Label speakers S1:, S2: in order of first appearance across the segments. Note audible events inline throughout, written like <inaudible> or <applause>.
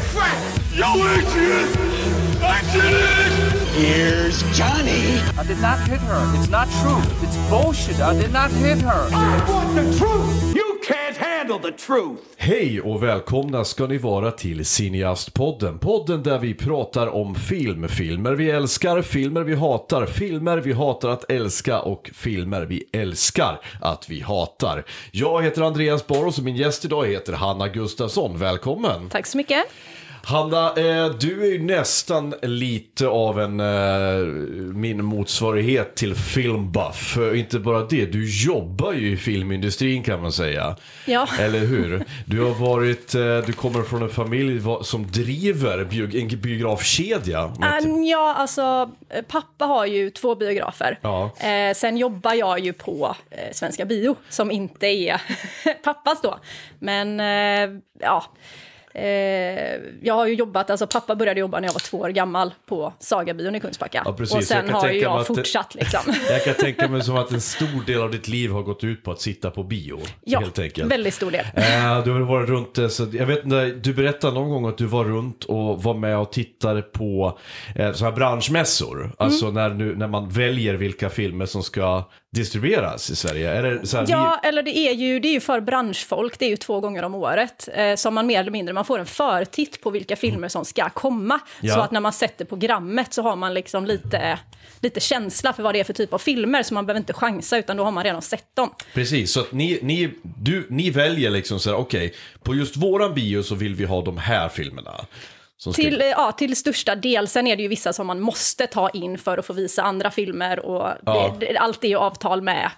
S1: friend! Yo! I did it!
S2: Here's Johnny.
S3: I did not hit her. It's not true. It's bullshit. I did not hit her.
S1: I want the truth! Can't handle the truth!
S4: Hej och välkomna ska ni vara till Cineastpodden. Podden där vi pratar om film. Filmer vi älskar, filmer vi hatar, filmer vi hatar att älska och filmer vi älskar att vi hatar. Jag heter Andreas Boros och min gäst idag heter Hanna Gustafsson. Välkommen!
S5: Tack så mycket.
S4: Hanna, eh, du är ju nästan lite av en, eh, min motsvarighet till filmbuff. Eh, Inte bara det, du jobbar ju i filmindustrin kan man säga.
S5: Ja.
S4: Eller hur? Du har varit, du kommer från en familj som driver bio, en biografkedja.
S5: Um, ja, alltså pappa har ju två biografer.
S4: Ja.
S5: Sen jobbar jag ju på Svenska Bio, som inte är <laughs> pappas då. Men ja, eh, jag har ju jobbat, alltså pappa började jobba när jag var två år gammal på Sagabion i Kungsbacka.
S4: Ja, precis.
S5: Och sen har ju jag fortsatt liksom. <laughs>
S4: Jag kan tänka mig som att en stor del av ditt liv har gått ut på att sitta på bio.
S5: ja,
S4: helt enkelt.
S5: väldigt stor del.
S4: Eh, du har varit runt, eh, så jag vet inte, du berättade någon gång att du var runt och var med och tittade på eh, så här branschmässor. Alltså
S5: Mm.
S4: när, nu, när man väljer vilka filmer som ska distribueras i Sverige. Här,
S5: Ja, eller det är, ju, det är ju för branschfolk, det är ju två gånger om året. Eh, som man mer eller mindre, man får en förtitt på vilka filmer som ska komma.
S4: Ja.
S5: Så att när man sätter programmet så har man liksom lite, lite känsla för vad det är för typ av filmer. Så man behöver inte chansa, utan då har man redan sett dem.
S4: Precis, så att ni, ni, du, ni väljer liksom så här, okej, på just våran bio så vill vi ha de här filmerna.
S5: Till, ja, till största del. Sen är det ju vissa som man måste ta in för att få visa andra filmer. Och
S4: Ja.
S5: det, det, allt är ju avtal med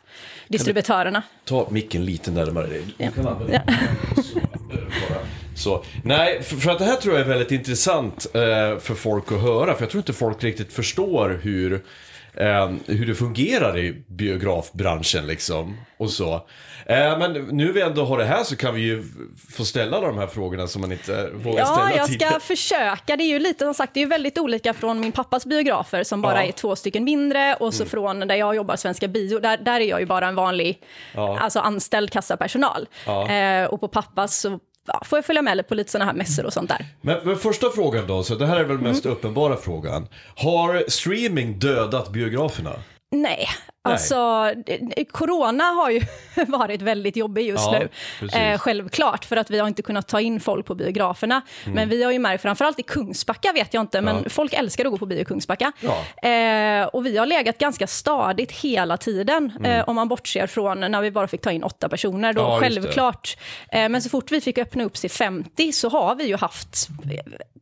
S5: distributörerna.
S4: Ta micken lite närmare dig. Bara. <laughs> Så, nej, för, för att det här tror jag är väldigt intressant eh, för folk att höra. För jag tror inte folk riktigt förstår hur, eh, hur det fungerar i biografbranschen liksom. Och så. Eh, men nu vi ändå har det här så kan vi ju få ställa de här frågorna som man inte vågar
S5: Ja,
S4: ställa
S5: jag ska
S4: tidigare.
S5: försöka. Det är ju lite som sagt, det är ju väldigt olika från min pappas biografer som bara
S4: Ja. Mm.
S5: är två stycken mindre och så från där jag jobbar, Svenska Bio, där, där är jag ju bara en vanlig
S4: Ja.
S5: alltså anställd kassapersonal.
S4: Ja.
S5: Eh, och på pappas så ja, får jag följa med på lite sådana här mässor och sånt där.
S4: Men, men första frågan då, så det här är väl mest
S5: Mm.
S4: uppenbara frågan. Har streaming dödat biograferna?
S5: Nej, alltså corona har ju <laughs> varit väldigt jobbig just
S4: Ja,
S5: nu. Eh, självklart, för att vi har inte kunnat ta in folk på biograferna. Men vi har ju märkt, framförallt i Kungsbacka vet jag inte, men
S4: Mm. Ja.
S5: folk älskar att gå på bio i Kungsbacka.
S4: Ja.
S5: Eh, och vi har legat ganska stadigt hela tiden, eh, om man bortser från när vi bara fick ta in åtta personer. Då
S4: Mm.
S5: Självklart. Eh, men så fort vi fick öppna upp till 50 så har vi ju haft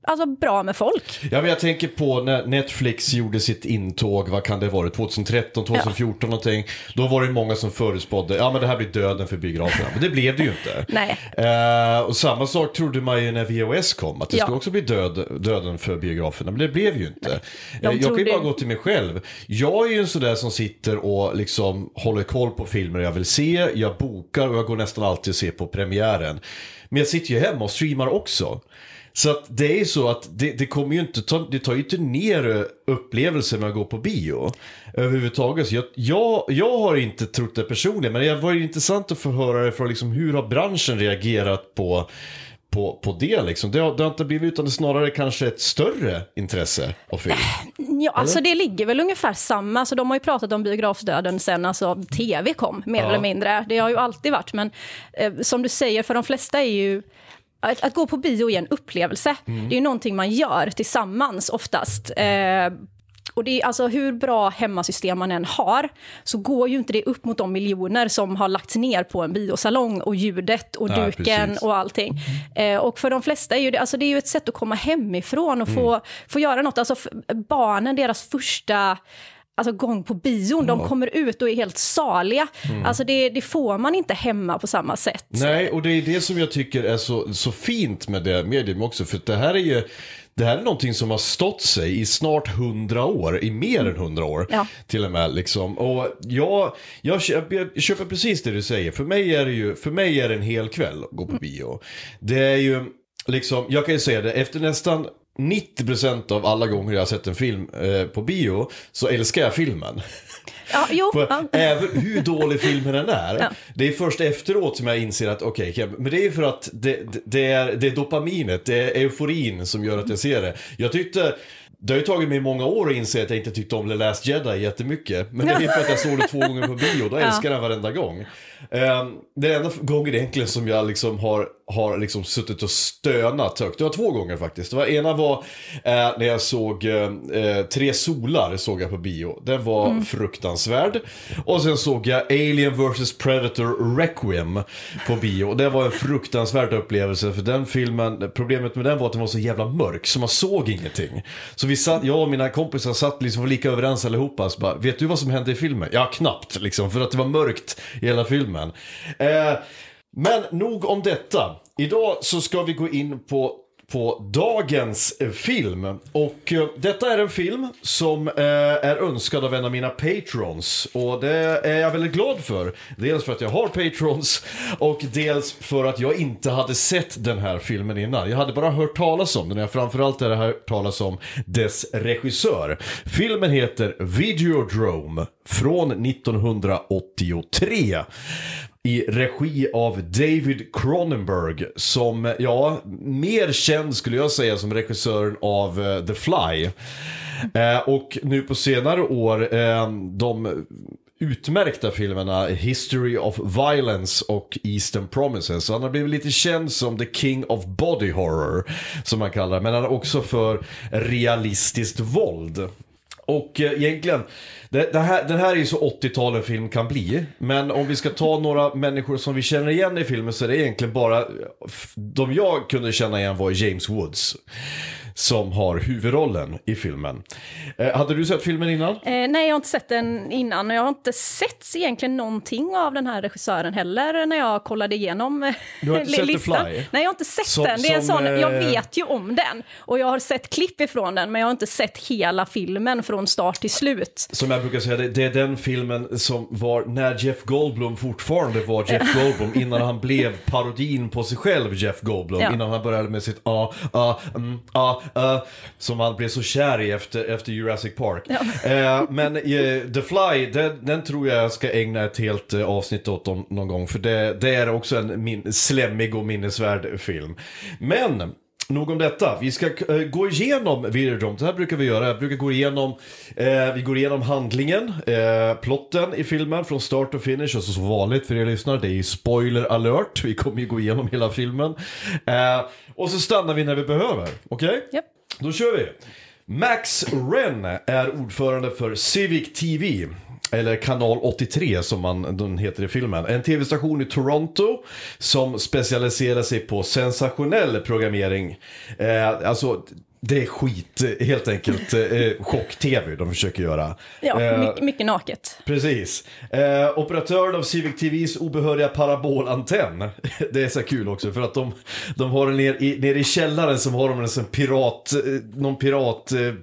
S5: alltså, bra med folk.
S4: Ja, men jag tänker på när Netflix gjorde sitt intåg, vad kan det vara, 2013, 2014 någonting. Då var det många som förutspådde, ja men det här blir döden för biograferna. Men det blev det ju inte. <laughs>
S5: Nej.
S4: Eh, och samma sak trodde man ju när VHS kom, att det
S5: Ja.
S4: skulle också bli död, döden för biograferna. Men det blev ju inte. Eh, jag kan ju bara gå till mig själv. Jag är ju en sådär som sitter och liksom håller koll på filmer jag vill se, jag bokar och jag går nästan alltid och ser på premiären. Men jag sitter ju hemma och streamar också. Så att det är ju så att det, det kommer ju inte ta, det tar ju inte ner upplevelsen med att gå på bio. Överhuvudtaget. Så jag, jag, jag har inte trott det personligen, men det var ju intressant att få höra det från liksom, hur har branschen reagerat på på, på det liksom. Det har, det har inte blivit utan det snarare kanske ett större intresse av film. <clears throat>
S5: Ja, alltså det ligger väl ungefär samma. Så de har ju pratat om biografdöden sen alltså, tv kom, mer
S4: Ja.
S5: eller mindre. Det har ju alltid varit. Men eh, som du säger, för de flesta är ju... Att, att gå på bio är en upplevelse.
S4: Mm.
S5: Det är ju någonting man gör tillsammans oftast. Eh, och det är, alltså, hur bra hemmasystem man än har så går ju inte det upp mot de miljoner som har lagts ner på en biosalong och ljudet och duken
S4: precis.
S5: och allting. Eh, och för de flesta är ju det, alltså det är ju ett sätt att komma hemifrån och få, få göra något. Alltså barnen, deras första alltså, gång på bion, de kommer ut och är helt saliga. Alltså det, det får man inte hemma på samma sätt.
S4: Nej, och det är det som jag tycker är så, så fint med det medium också. För det här är ju det här är någonting som har stått sig i snart hundra år, i mer än hundra år
S5: Ja.
S4: till och med. Liksom. Och jag, jag, köper, jag köper precis det du säger. För mig är det ju för mig är det en hel kväll att gå på bio. Det är ju, liksom, jag kan ju säga det, efter nästan 90% av alla gånger jag har sett en film eh, på bio så älskar jag filmen.
S5: Ja, jo,
S4: För
S5: ja.
S4: även hur dålig filmen än är,
S5: Ja.
S4: det är först efteråt som jag inser att okej, okay, men det är för att det, det, är, det är dopaminet, det är euforin som gör att jag ser det. Jag tyckte, det har ju tagit mig många år att inse att jag inte tyckte om The Last Jedi jättemycket. Men det är för att jag såg det två gånger på bio, då älskar jag den varenda gång. Um, det enda gången egentligen som jag liksom har, har liksom suttit och stönat högt, det var två gånger faktiskt. Det var, ena var eh, när jag såg eh, Tre solar såg jag på bio. Den var fruktansvärd. Och sen såg jag Alien vs Predator Requiem på bio. Det var en fruktansvärd upplevelse för den filmen, problemet med den var att den var så jävla mörk så man såg ingenting. Så vi satt, jag och mina kompisar satt liksom lika överens allihopa. Så bara, vet du vad som hände i filmen? Ja, knappt liksom, för att det var mörkt i hela filmen. Eh, men nog om detta. Idag så ska vi gå in på på dagens eh, film. Och eh, detta är en film som eh, är önskad av en av mina patrons. Och det är jag väldigt glad för. Dels för att jag har patrons och dels för att jag inte hade sett den här filmen innan. Jag hade bara hört talas om den. Jag framförallt hade hört talas om dess regissör. Filmen heter Videodrome från 1983 i regi av David Cronenberg som, ja, mer känd skulle jag säga som regissören av uh, The Fly. Uh, och nu på senare år, uh, de utmärkta filmerna History of Violence och Eastern Promises. Så han har blivit lite känd som the king of body horror, som man kallar det. Men han är också för realistiskt våld. Och eh, egentligen, det, det här, den här är ju så 80-tal en film kan bli. Men om vi ska ta några människor som vi känner igen i filmen så är det egentligen bara, eh, de jag kunde känna igen var James Woods. Som har huvudrollen i filmen. Eh, hade du sett filmen innan?
S5: Eh, nej, jag har inte sett den innan och jag har inte sett egentligen någonting av den här regissören heller när jag kollade igenom eh,
S4: Du har inte <laughs> sett The
S5: listan.
S4: Fly?
S5: Nej, jag har inte sett
S4: Som-
S5: den. Det är en sån, jag
S4: eh,
S5: vet ju om den och jag har sett klipp ifrån den men jag har inte sett hela filmen från start till slut.
S4: Som jag brukar säga, det, det är den filmen som var när Jeff Goldblum fortfarande var Jeff <laughs> Goldblum innan han blev parodin på sig själv Jeff Goldblum.
S5: Ja.
S4: Innan han började med sitt ah, ah, mm, ah, ah, som han blev så kär i efter, efter Jurassic Park. Eh, men eh, The Fly, den, den tror jag ska ägna ett helt avsnitt åt om, någon gång. För det, det är också en min, slemmig och minnesvärd film. Men Nog om detta. Vi ska eh, gå igenom Videodrome. Det här brukar vi göra. Jag brukar gå igenom, eh, vi går igenom handlingen, eh, plotten i filmen från start och finish. Och så som vanligt för er lyssnare, det är ju spoiler alert. Vi kommer ju gå igenom hela filmen. Eh, och så stannar vi när vi behöver. Okej?
S5: Japp.
S4: Då kör vi. Max Wren är ordförande för Civic TV. Eller kanal 83 som man, den heter i filmen. En tv-station i Toronto som specialiserar sig på sensationell programmering. Eh, alltså, det är skit, helt enkelt. Eh, Chock-tv de försöker göra.
S5: Ja,
S4: Eh,
S5: mycket, mycket naket.
S4: Precis. Eh, operatören av Civic TVs obehöriga parabolantenn. <laughs> Det är så kul också för att de, de har den ner i, ner i källaren som har de en sån pirat, eh, någon pirat eh.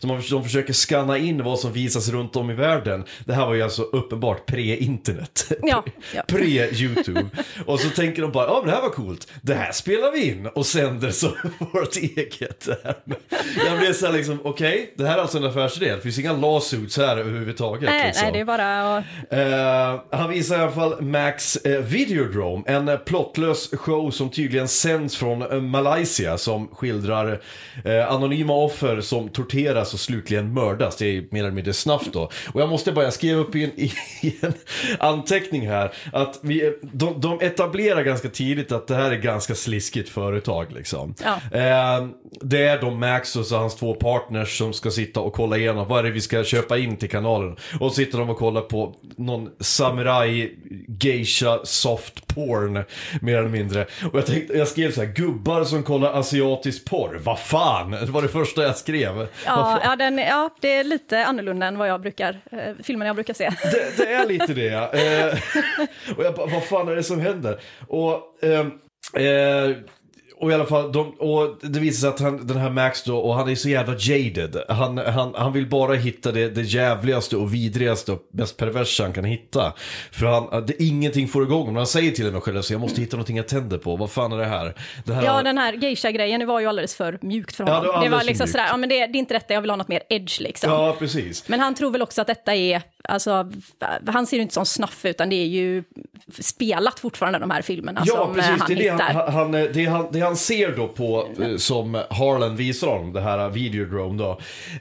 S4: Så de, de försöker scanna in vad som visas runt om i världen. Det här var ju alltså uppenbart pre-internet. <laughs>
S5: Ja, <laughs> ja.
S4: Pre-YouTube. Och så tänker de bara, ja men det här var coolt. Det här spelar vi in och sänder som vårt eget. Här. <laughs> Jag blev så här liksom, okej, det här är alltså en affärsidé. Det finns inga lawsuits här överhuvudtaget.
S5: Nej,
S4: liksom.
S5: nej, det är bara att...
S4: Eh, han visar i alla fall Max eh, Videodrome, en eh, plottlös show som tydligen sänds från Malaysia som skildrar anonyma offer som torteras och slutligen mördas. Det är mer eller mindre snaff då. Och jag måste bara, jag skrev upp i en, <laughs> i, en anteckning här att vi, de, de etablerar ganska tidigt att det här är ganska sliskigt företag liksom.
S5: Ja.
S4: Eh, det är då Max och hans två partners som ska sitta och kolla igenom vad är det vi ska köpa in till kanalen. Och sitter de och kollar på någon samurai geisha soft porn mer eller mindre. Och jag, tänkte, jag skrev så här, gubbar som kollar asiatisk porr, vad fan? Det var det första jag skrev.
S5: Ja, ja, den, ja, det är lite annorlunda än vad jag brukar, eh, filmerna jag brukar se.
S4: det, det är lite det. ja. Eh, och jag bara, vad fan är det som händer? Och, ehm, eh, och i alla fall, de, och det visar sig att han, den här Max då, och han är så jävla jaded. Han, han, han vill bara hitta det, det jävligaste och vidrigaste och mest perversa han kan hitta. För han, det, ingenting får igång honom. Han säger till mig själv så jag måste hitta någonting jag tänder på. Vad fan är det här? Det här
S5: Ja, den här geisha-grejen, det var ju alldeles för mjukt för
S4: Ja,
S5: honom.
S4: det var
S5: det var liksom
S4: mjukt.
S5: sådär, ja men det, det är inte detta, jag vill ha något mer edge liksom.
S4: ja precis.
S5: Men han tror väl också att detta är, alltså, han ser det inte som snuff utan det är ju spelat fortfarande de här filmerna
S4: Ja,
S5: som eh,
S4: precis.
S5: han
S4: Det är det
S5: hittar.
S4: han, han, det, han, det han ser då på, eh, som Harlan visar honom, det här Videodrome då.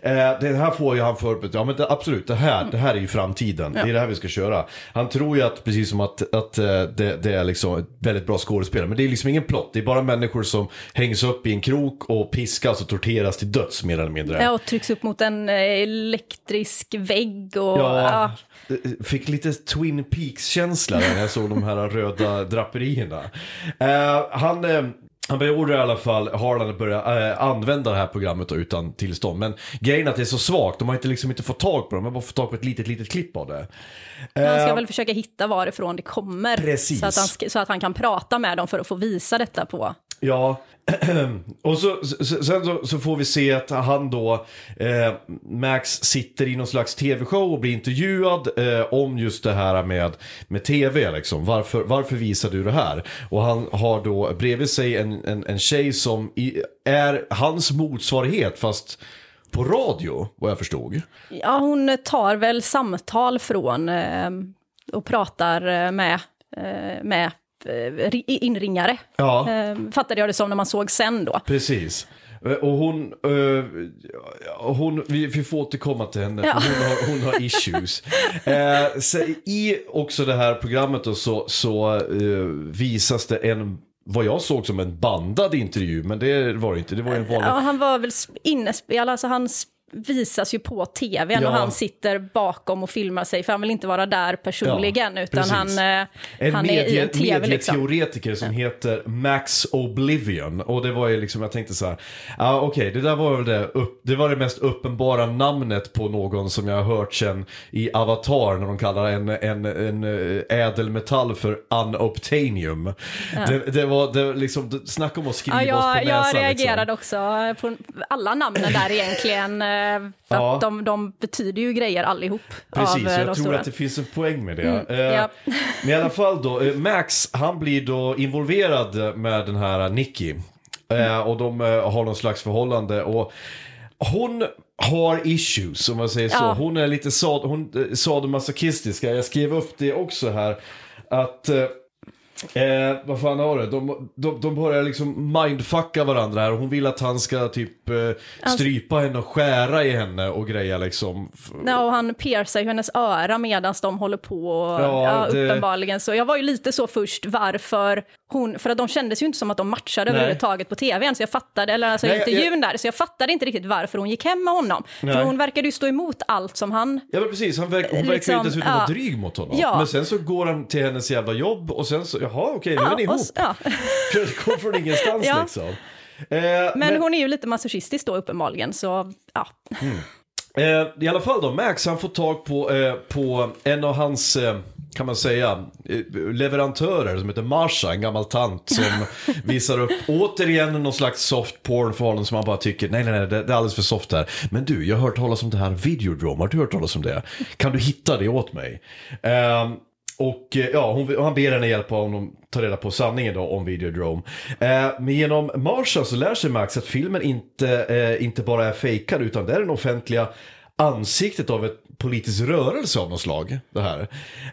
S4: Eh, det här får ju han för ja men det, absolut, det här, det här är ju framtiden. Det är det här vi ska köra. Han tror ju att, precis som att, att eh, det, det är liksom ett väldigt bra skådespel. Men det är liksom ingen plott, det är bara människor som hängs upp i en krok och piskas och torteras till döds mer eller mindre.
S5: Ja, och trycks upp mot en eh, elektrisk vägg och...
S4: Ja,
S5: Ja.
S4: eh, fick lite Twin Peaks-känsla när jag såg de här röda draperierna. Eh, han, eh, han beordrar i alla fall Harlan att börja eh, använda det här programmet då, utan tillstånd. Men grejen är att det är så svagt, de har inte, liksom inte fått tag på det, de har bara fått tag på ett litet, litet klipp av det.
S5: Han ska
S4: Eh,
S5: väl försöka hitta varifrån det kommer.
S4: Precis.
S5: Så att, han, så att han kan prata med dem för att få visa detta på.
S4: Ja, <clears throat> och så, sen så, så får vi se att han då, eh, Max sitter i någon slags tv-show och blir intervjuad eh, om just det här med, med tv liksom. Varför, varför visar du det här? Och han har då bredvid sig en, en, en tjej som i, är hans motsvarighet fast på radio, vad jag förstod.
S5: Ja, hon tar väl samtal från eh, och pratar eh, med, eh, med inringare.
S4: Ja.
S5: Eh, fattade jag det som när man såg sen då.
S4: Precis. Eh, Och hon, eh, hon vi, vi får återkomma till henne,
S5: Ja.
S4: hon, har, hon har issues. <laughs> Eh, så I också det här programmet då, så, så eh, visas det en, vad jag såg som en bandad intervju, men det var det inte, det var en vanlig...
S5: Ja, han var väl sp- inspelad, alltså han visas ju på tvn
S4: Ja.
S5: och han sitter bakom och filmar sig för han vill inte vara där personligen
S4: Ja,
S5: utan han, eh,
S4: En
S5: han är i en tv liksom.
S4: medieteoretiker som heter Max Oblivion. Och det var ju liksom, jag tänkte så här, ja okej, det där var väl det, upp, det var det mest uppenbara namnet på någon som jag har hört sen i Avatar när de kallar en, en, en eh, ädelmetall för unobtainium. Det, det var det, liksom, snacka om att skriva
S5: Ja,
S4: oss på
S5: jag,
S4: näsan.
S5: jag
S4: liksom.
S5: reagerade också på alla namnen där egentligen. För
S4: Ja.
S5: att de, de betyder ju grejer allihop.
S4: Precis,
S5: av, eh,
S4: jag tror
S5: stora.
S4: att det finns en poäng med det.
S5: Mm,
S4: Eh,
S5: ja.
S4: Men i alla fall då, eh, Max, han blir då involverad med den här Nicky. Eh, och de har någon slags förhållande. Och hon har issues, om man säger så.
S5: Ja.
S4: Hon är lite sad, hon, sadomasochistisk. Jag skrev upp det också här. Att... Eh, vad fan har det? De, de, de börjar liksom mindfucka varandra här hon vill att han ska typ eh, strypa henne och skära i henne och greja liksom.
S5: Ja, och han piercar hennes öra medan de håller på. Och,
S4: Ja,
S5: ja,
S4: det-
S5: Uppenbarligen. Så jag var ju lite så först varför hon, för att de kändes ju inte som att de matchade
S4: Nej.
S5: överhuvudtaget på tvn, så jag fattade, eller alltså
S4: Nej,
S5: intervjun där, så jag fattade inte riktigt varför hon gick hem med honom.
S4: Nej.
S5: För hon verkade ju stå emot allt som han
S4: Ja men precis, han verk, hon verkar
S5: Liksom,
S4: ju dessutom
S5: ja.
S4: vara dryg mot honom.
S5: Ja.
S4: Men sen så går han till hennes jävla jobb och sen så, jaha okej nu är ni
S5: Ja,
S4: ihop.
S5: ja.
S4: Det kom från ingenstans
S5: Ja.
S4: liksom. Eh,
S5: Men, hon är ju lite masochistisk då uppenbarligen, så ja.
S4: Eh, I alla fall då, Max han får tag på, eh, på en av hans, eh, kan man säga, eh, leverantörer som heter Marsha, en gammal tant som <laughs> visar upp återigen någon slags soft porn för honom som han bara tycker, nej nej nej, det, det är alldeles för soft här. Men du, jag har hört talas om det här Videodrome, har du hört talas om det? Kan du hitta det åt mig? Och eh, ja, hon, han ber henne hjälpa honom ta reda på sanningen då om Videodrome. Eh, men genom Marsha så lär sig Max att filmen inte, eh, inte bara är fejkad utan det är den offentliga ansiktet av ett politisk rörelse av något slag. Det här.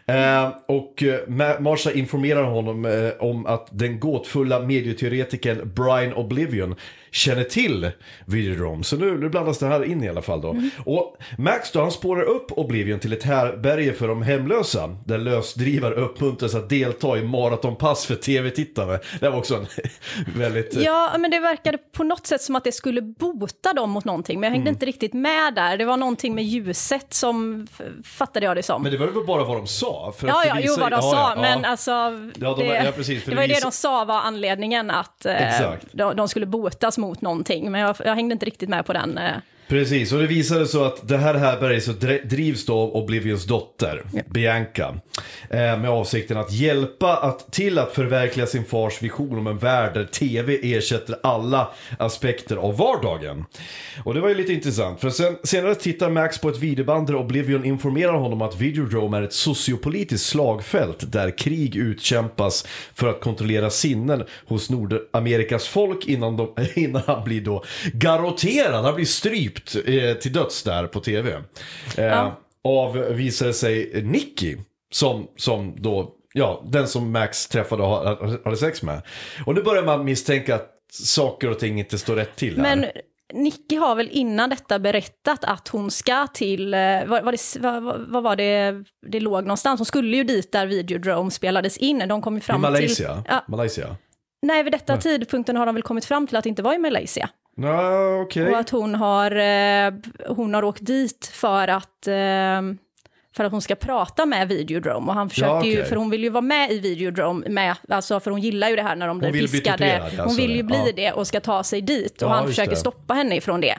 S4: Eh, och eh, Marsha informerar honom eh, om att den gåtfulla medieteoretikern Brian Oblivion känner till Videodrome. Så nu, nu blandas det här in i alla fall då. Och Max då, han spårar upp Oblivion till ett härberge för de hemlösa. Där lösdrivare uppmuntras att delta i maratonpass för tv-tittare. Det var också en <laughs> väldigt... eh,
S5: Ja, men det verkade på något sätt som att det skulle bota dem mot någonting, men jag
S4: Mm.
S5: hängde inte riktigt med där. Det var någonting med ljuset som fattade jag det som.
S4: Men det var väl bara vad de sa? För
S5: Ja, ja,
S4: det
S5: jo vad de
S4: ja,
S5: sa,
S4: ja,
S5: men
S4: ja.
S5: alltså...
S4: Ja, de-
S5: det,
S4: precis,
S5: det
S4: det
S5: var ju det
S4: visar-
S5: de sa var anledningen att eh, de, de skulle botas mot någonting, men jag, jag hängde inte riktigt med på den. Eh,
S4: Precis, och det visade så att det här härbärget så drivs då av Oblivions dotter, Bianca. Eh, med avsikten att hjälpa att, till att förverkliga sin fars vision om en värld där tv ersätter alla aspekter av vardagen. Och det var ju lite intressant, för sen, senare tittar Max på ett videoband där Oblivion informerar honom att Videodrome är ett sociopolitiskt slagfält där krig utkämpas för att kontrollera sinnen hos Nordamerikas folk innan, de, <laughs> innan han blir då garrotterad, han blir strypt eh, till döds där på tv. Eh,
S5: Ja.
S4: Av, visade sig, Nicky, som, som då, ja, den som Max träffade och ha- hade sex med. Och nu börjar man misstänka att saker och ting inte står rätt till här.
S5: Men Nicky har väl innan detta berättat att hon ska till, eh, vad, vad, det, vad, vad- vad var det det låg någonstans? Hon skulle ju dit där Videodrome spelades in. De kom ju
S4: I
S5: fram
S4: Malaysia?
S5: till... Ja,
S4: Malaysia?
S5: nej, vid detta tidpunkten har de väl kommit fram till att det inte var i Malaysia.
S4: Ja, okej.
S5: Och att hon har, eh, hon har åkt dit för att, eh, för att hon ska prata med Videodrome. Och han försöker ju,
S4: okej.
S5: för hon vill ju vara med i Videodrome, med, alltså för hon gillar ju det här när de blir
S4: bli
S5: piskade.
S4: torterad,
S5: hon
S4: alltså
S5: vill ju
S4: det.
S5: bli
S4: Ja.
S5: det och ska ta sig dit. Och
S4: Ja,
S5: han försöker
S4: det.
S5: stoppa henne ifrån det.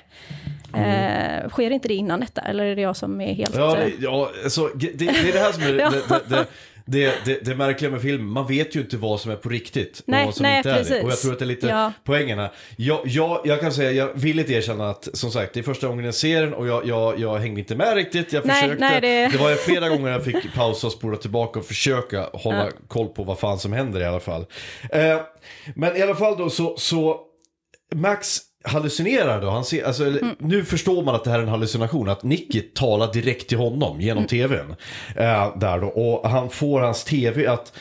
S5: Eh, sker inte det innan detta, eller är det jag som är helt...
S4: Ja, det, ja alltså, det, det är det här som är <laughs>
S5: Ja.
S4: det, det, det, det, det, det märkliga med filmen. Man vet ju inte vad som är på riktigt och
S5: Nej,
S4: vad som
S5: nej,
S4: inte är det.
S5: precis.
S4: Och jag tror att det är lite
S5: Ja.
S4: poängen här. Jag, jag, jag kan säga, jag vill inte erkänna att, som sagt, det är första gången jag ser den och jag, jag, jag hängde inte med riktigt. Jag
S5: Nej,
S4: försökte.
S5: nej, det-
S4: var ju flera gånger jag fick pausa och spola tillbaka och försöka hålla
S5: Ja.
S4: koll på vad fan som händer i alla fall. Eh, men i alla fall då så, så Max hallucinerar då. Han ser, alltså,
S5: Mm.
S4: Nu förstår man att det här är en hallucination. Att Nicky talar direkt till honom genom
S5: Mm.
S4: tvn. Eh, där då. Och han får hans tv att...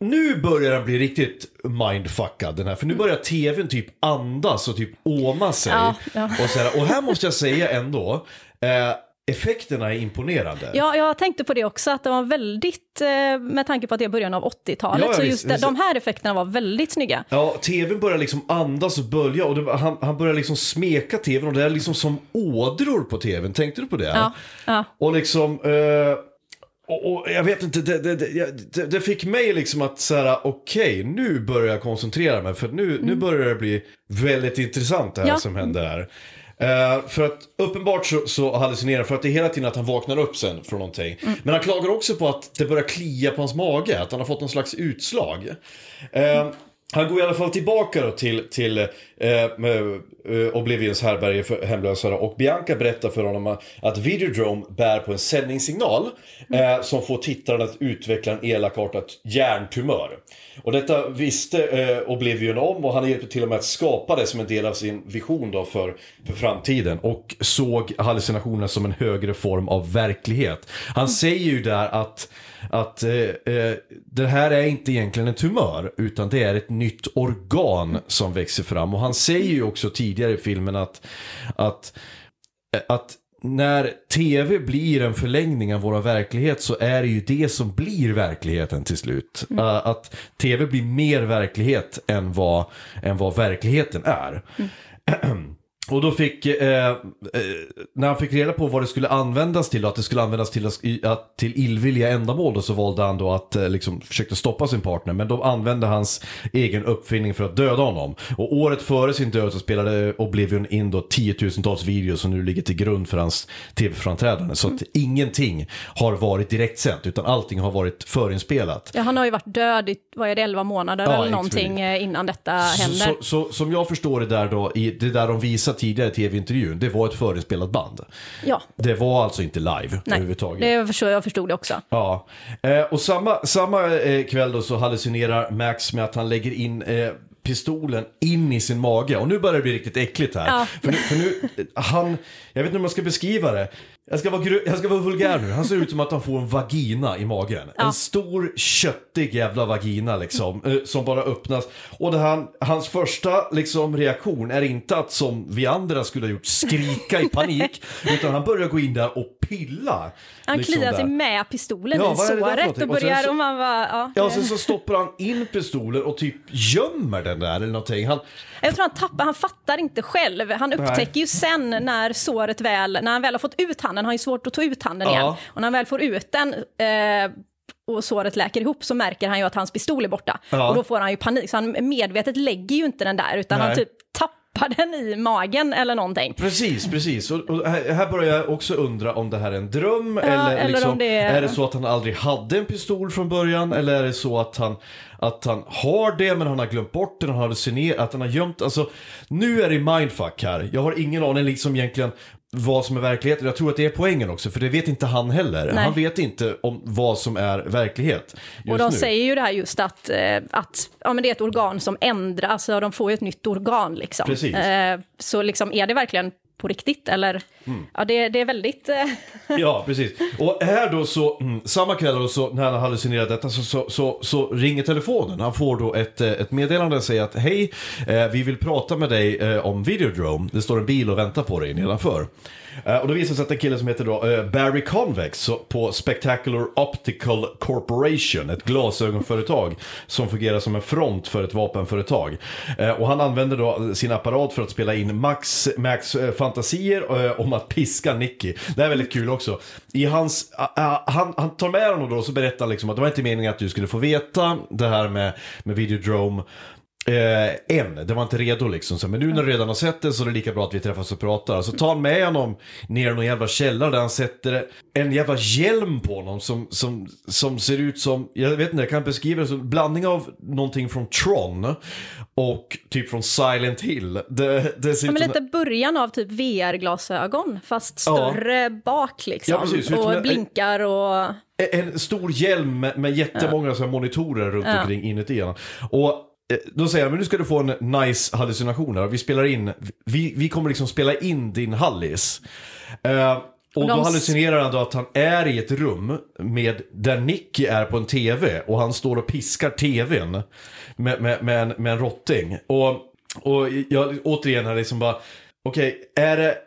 S4: Nu börjar den bli riktigt mindfuckad den här. För nu börjar tvn typ andas och typ åma sig.
S5: Ja, ja.
S4: Och, så här, och här måste jag säga ändå. Eh, effekterna är imponerande.
S5: Ja, jag tänkte på det också, att det var väldigt, eh, med tanke på att det är början av 80-talet,
S4: Ja, ja,
S5: så just
S4: visst.
S5: de här effekterna var väldigt snygga.
S4: Ja, tvn börjar liksom andas och bölja och det, han, han börjar liksom smeka tvn och det är liksom som ådror på tvn. Tänkte du på det?
S5: Ja, ja.
S4: Och liksom, eh, och, och jag vet inte, det, det, det, det, fick mig liksom att säga okej, nu börjar jag koncentrera mig för nu, nu börjar det bli väldigt intressant det här
S5: Mm. Ja.
S4: som händer här. Eh, för att uppenbart så, så hallucinerar för att det är hela tiden att han vaknar upp sen från någonting.
S5: Mm.
S4: Men han klagar också på att det börjar klia på hans mage, att han har fått någon slags utslag. Eh, han går i alla fall tillbaka då till, till eh, eh, Oblivions härberge för hemlösa och Bianca berättar för honom att Videodrome bär på en sändningssignal eh, som får tittaren att utveckla en elakartad hjärntumör. Och detta visste eh, Oblivion om och han hjälpte till och med att skapa det som en del av sin vision då för, för framtiden och såg hallucinationerna som en högre form av verklighet. Han säger ju där att att eh, eh, det här är inte egentligen en tumör utan det är ett nytt organ som växer fram. Och han säger ju också tidigare i filmen att, att, eh, att när tv blir en förlängning av vår verklighet så är det ju det som blir verkligheten till slut. Eh, att tv blir mer verklighet än vad, än vad verkligheten är. <clears throat> Och då fick, eh, eh, när han fick reda på vad det skulle användas till, att det skulle användas till, att- till illvilliga ändamål, då, så valde han då att eh, liksom, försöka stoppa sin partner. Men de använde hans egen uppfinning för att döda honom. Och året före sin död så spelade Oblivion in då tiotusentals videos som nu ligger till grund för hans tv-framträdande. Så att ingenting har varit direktsänt, utan allting har varit förinspelat.
S5: Ja, han har ju varit död i, vad är det, 11 månader
S4: Ja,
S5: eller någonting eh, innan detta
S4: Så,
S5: händer.
S4: så, så, som jag förstår det där då, i det där de visade tidigare i tv-intervjun, det var ett förinspelat band.
S5: ja,
S4: Det var alltså inte live
S5: nej,
S4: överhuvudtaget.
S5: det förstår, jag förstod det också.
S4: Ja, eh, och samma, samma eh, kväll då så hallucinerar Max med att han lägger in eh, pistolen in i sin mage. Och nu börjar det bli riktigt äckligt här.
S5: Ja.
S4: För, nu, för nu, eh, han, jag vet inte hur man ska beskriva det. Jag ska, vara jag ska vara vulgär nu. Han ser ut som att han får en vagina i magen.
S5: Ja.
S4: En stor köttig jävla vagina liksom. eh, Som bara öppnas. Och han, hans första liksom, reaktion är inte att som vi andra skulle ha gjort skrika i panik. <laughs> utan han börjar gå in där och pilla.
S5: Han
S4: liksom
S5: kliar sig
S4: där.
S5: med pistolen
S4: Ja,
S5: i såret och börjar, och man bara, ja.
S4: Ja, sen så stoppar han in pistolen och typ gömmer den där eller någonting. Han,
S5: Jag tror han tappar, han fattar inte själv. Han upptäcker ju sen när såret väl, när han väl har fått ut handen, han har ju svårt att ta ut handen
S4: Ja.
S5: igen. Och när han väl får ut den eh, och såret läker ihop så märker han ju att hans pistol är borta.
S4: Ja.
S5: Och då får han ju panik, så han medvetet lägger ju inte den där utan
S4: Nej.
S5: han typ tappar stoppa den i magen eller någonting.
S4: Precis, precis. Och, och här, här börjar jag också undra om det här är en dröm eller,
S5: eller
S4: liksom,
S5: om det är-
S4: är det så att han aldrig hade en pistol från början eller är det så att han, att han har det men han har glömt bort den, han har hallucinerat, att han har gömt, alltså nu är det mindfuck här. Jag har ingen aning liksom egentligen vad som är verklighet. Jag tror att det är poängen också, för det vet inte han heller.
S5: Nej.
S4: Han vet inte om vad som är verklighet
S5: Och de
S4: nu.
S5: säger ju det här just att, eh, att ja, men det är ett organ som ändras, alltså de får ju ett nytt organ. Liksom.
S4: Precis.
S5: Eh, så liksom, är det verkligen på riktigt? Eller,
S4: Mm.
S5: ja, det, det är väldigt... Eh, <laughs>
S4: Ja, <laughs> precis. Och här då så, mm, samma kväll då så, när han har hallucinerat detta så, så, så, så ringer telefonen. Han får då ett, eh, ett meddelande och säger att hej, eh, vi vill prata med dig om Videodrome. Det står en bil och väntar på dig nedanför. Eh, och då visar det sig att en kille som heter då eh, Barry Convex på Spectacular Optical Corporation, ett glasögonföretag <laughs> som fungerar som en front för ett vapenföretag. Eh, och han använder då sin apparat för att spela in Max, Max fantasier om att piska Nicky. Det här är väldigt kul också. I hans, han, han tar med honom då och så berättar han liksom att det var inte meningen att du skulle få veta det här med, med Videodrome. Eh, än, det var inte redo liksom. Så, men nu när du redan har sett det så är det lika bra att vi träffas och pratar. Så tar han med honom ner i någon jävla källare där han sätter en jävla hjälm på honom som, som, som ser ut som, jag vet inte, jag kan beskriva det som en blandning av någonting från Tron och typ från Silent Hill. Det, det ser
S5: ja, men lite början av typ VR-glasögon, fast
S4: Ja.
S5: större bak liksom.
S4: Ja, precis. Som en-
S5: och blinkar och...
S4: en stor hjälm med, med jättemånga så här monitorer runt
S5: Ja.
S4: omkring inuti. Och då säger jag, men nu ska du få en nice hallucination här. Vi spelar in, vi, vi kommer liksom spela in din hallis. Eh, och
S5: Och
S4: då hallucinerar han då att han är i ett rum med, där Nicky är på en tv och han står och piskar tvn med, med, med, en, med en rotting. Och, och jag återigen här liksom bara, okej, är det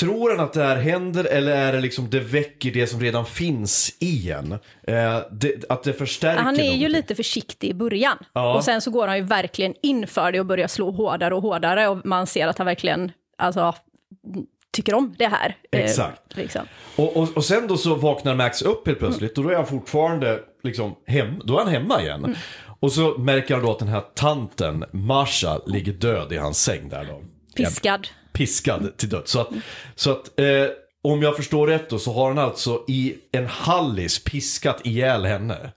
S4: Tror han att det här händer eller är det liksom det väcker det som redan finns i en? Eh, det, att det förstärker
S5: Han är ju
S4: någonting.
S5: lite försiktig i början.
S4: Ja.
S5: Och sen så går han ju verkligen in för det och börjar slå hårdare och hårdare. Och man ser att han verkligen alltså, tycker om det här. Eh,
S4: Exakt.
S5: liksom.
S4: Och, och, och sen då så vaknar Max upp helt plötsligt och då är han fortfarande liksom hem, då är han hemma igen.
S5: Mm.
S4: Och så märker han då att den här tanten, Marsha, ligger död i hans säng där då.
S5: Piskad.
S4: Piskad till döds. Så att, så att eh, om jag förstår rätt då så har han alltså i en hallis piskat ihjäl henne.